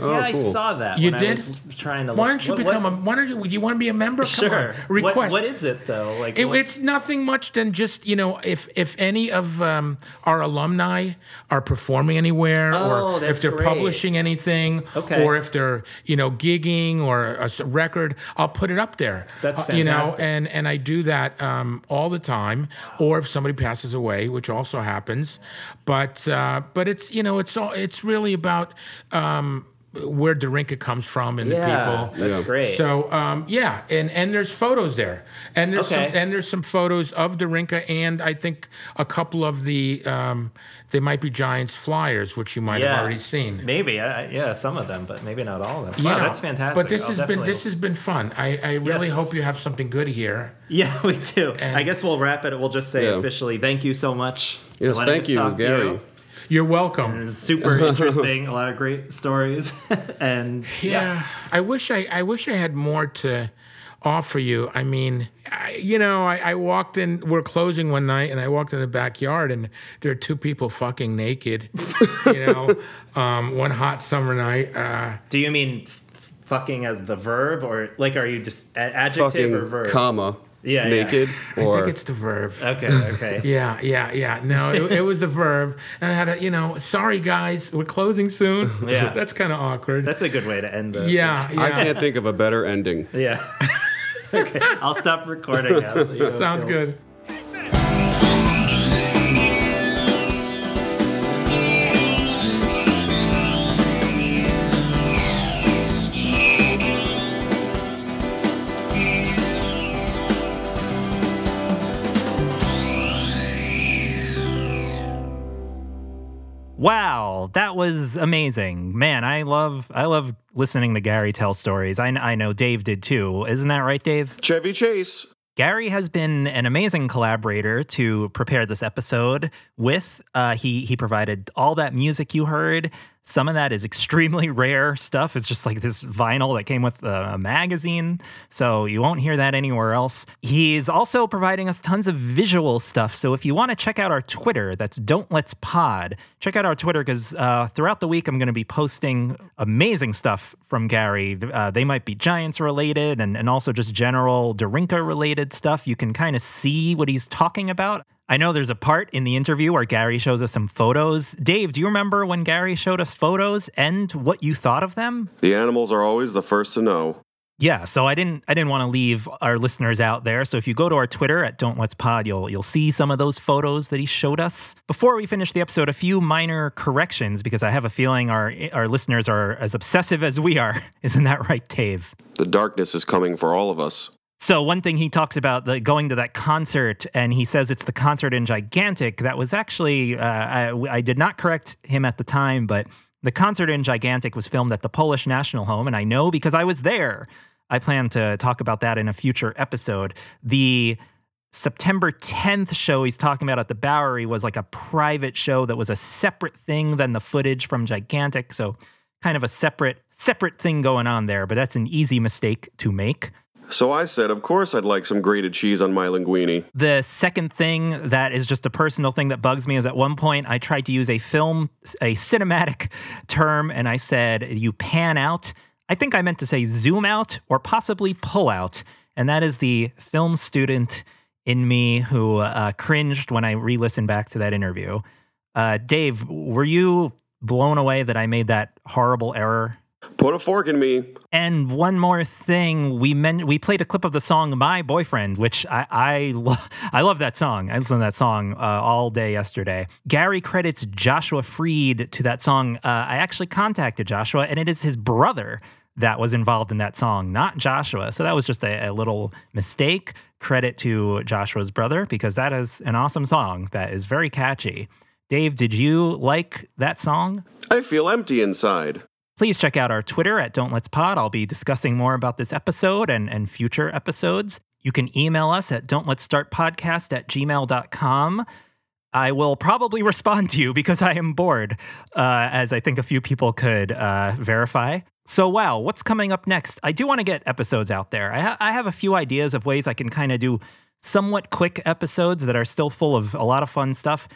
Oh, yeah, I saw that. You when did? I was trying to. Why don't you what- become what- a? Why don't you? You want to be a member? Come Sure. on, What- request. what is it though? Like It, what- it's nothing much than just you know if if any of um, our alumni are performing anywhere Oh, or if they're great. publishing anything Okay. or if they're you know gigging or a record I'll put it up there That's Uh, you know and and I do that um, all the time or if somebody passes away which also happens but uh, but it's you know it's all it's really about um, where Darinka comes from and yeah, the people that's Yeah. great. so um, yeah, and and there's photos there, and there's Okay. some and there's some photos of Darinka, and I think a couple of the um, they might be Giants flyers, which you might yeah, have already seen. Maybe, I, I- yeah, some of them, but maybe not all of them. Yeah, wow, that's fantastic. But this I'll has been this has been fun. I, I really Yes. hope you have something good here. Yeah, we do. And- I guess we'll wrap it. We'll just say Yeah. officially, thank you so much. Yes, thank you, Gary. you. You're It welcome. was super interesting. a lot of great stories, and Yeah, I wish I I wish I had more to offer you. I mean, I, you know, I, I walked in. We're closing one night, and I walked in the backyard, and there are two people fucking naked. you know, um, one hot summer night. Uh, Do you mean fucking as the verb, or like are you just a- adjective Fucking or verb? comma. Yeah, yeah. Naked I think it's the verb. Okay, okay. Yeah, yeah, yeah. No, it, it was the verb. And I had a, you know, sorry guys, we're closing soon. Yeah. That's kind of awkward. That's a good way to end the. yeah, yeah. I can't think of a better ending. Yeah. okay, I'll stop recording now. so Sounds good. Wow, that was amazing, man! I love I love listening to Gary tell stories. I I know Dave did too. Isn't that right, Dave? Chevy Chase. Gary has been an amazing collaborator to prepare this episode with. Uh, he he provided all that music you heard. Some of that is extremely rare stuff. It's just like this vinyl that came with a, a magazine, so you won't hear that anywhere else. He's also providing us tons of visual stuff. So if you want to check out our Twitter, that's Don't Let's Pod. Check out our Twitter because uh, throughout the week I'm going to be posting amazing stuff from Gary. Uh, they might be Giants related and, and also just general Darinka related stuff. You can kind of see what he's talking about. I know there's a part in the interview where Gary shows us some photos. Dave, do you remember when Gary showed us photos and what you thought of them? The animals are always the first to know. Yeah, so I didn't I didn't want to leave our listeners out there. So if you go to our Twitter at Don't Let's Pod, you'll you'll see some of those photos that he showed us. Before we finish the episode, a few minor corrections because I have a feeling our our listeners are as obsessive as we are. Isn't that right, Dave? The darkness is coming for all of us. So one thing he talks about the going to that concert, and he says it's the concert in Gigantic. That was actually uh, I, I did not correct him at the time, but the concert in Gigantic was filmed at the Polish National Home, and I know because I was there. I plan to talk about that in a future episode. The September 10th show he's talking about at the Bowery was like a private show that was a separate thing than the footage from Gigantic. So kind of a separate separate thing going on there, but that's an easy mistake to make. So I said, of course I'd like some grated cheese on my linguine. The second thing that is just a personal thing that bugs me is at one point I tried to use a film, a cinematic term, and I said, you pan out. I think I meant to say zoom out or possibly pull out. And that is the film student in me who uh, cringed when I re listened back to that interview. Uh, Dave, were you blown away that I made that horrible error? Put a fork in me. And one more thing, we men- we played a clip of the song "My Boyfriend," which I I, lo- I love that song. I listened to that song uh, all day yesterday. Gary credits Joshua Fried to that song. Uh, I actually contacted Joshua, and it is his brother that was involved in that song, not Joshua. So that was just a, a little mistake. Credit to Joshua's brother because that is an awesome song that is very catchy. Dave, did you like that song? I feel empty inside. Please check out our Twitter at Don't Let's Pod. I'll be discussing more about this episode and, and future episodes. You can email us at don't let's start podcast at gmail.com. I will probably respond to you because I am bored, uh, as I think a few people could uh, verify. So, wow, what's coming up next? I do want to get episodes out there. I, ha- I have a few ideas of ways I can kind of do somewhat quick episodes that are still full of a lot of fun stuff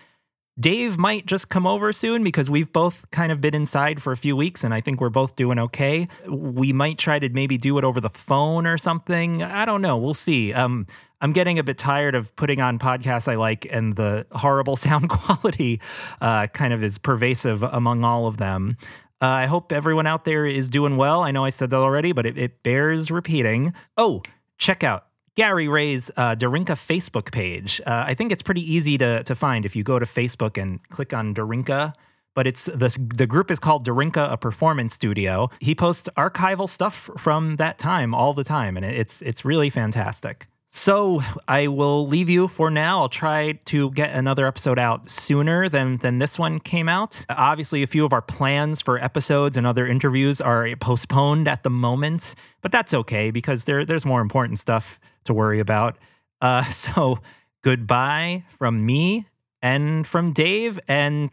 Dave might just come over soon because we've both kind of been inside for a few weeks and I think we're both doing okay. We might try to maybe do it over the phone or something. I don't know. We'll see. Um, I'm getting a bit tired of putting on podcasts I like, and the horrible sound quality uh, kind of is pervasive among all of them. Uh, I hope everyone out there is doing well. I know I said that already, but it, it bears repeating. Oh, check out Gary Ray's uh, Darinka Facebook page. Uh, I think it's pretty easy to, to find if you go to Facebook and click on Darinka. But it's the, the group is called Darinka, a performance studio. He posts archival stuff from that time all the time, and it's it's really fantastic. So I will leave you for now. I'll try to get another episode out sooner than than this one came out. Obviously, a few of our plans for episodes and other interviews are postponed at the moment, but that's okay because there there's more important stuff to worry about. Uh, so goodbye from me and from Dave and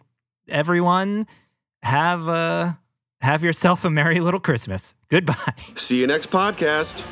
everyone. Have a have yourself a merry little Christmas. Goodbye. See you next podcast.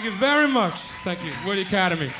Thank you very much. Thank you. Woody Academy.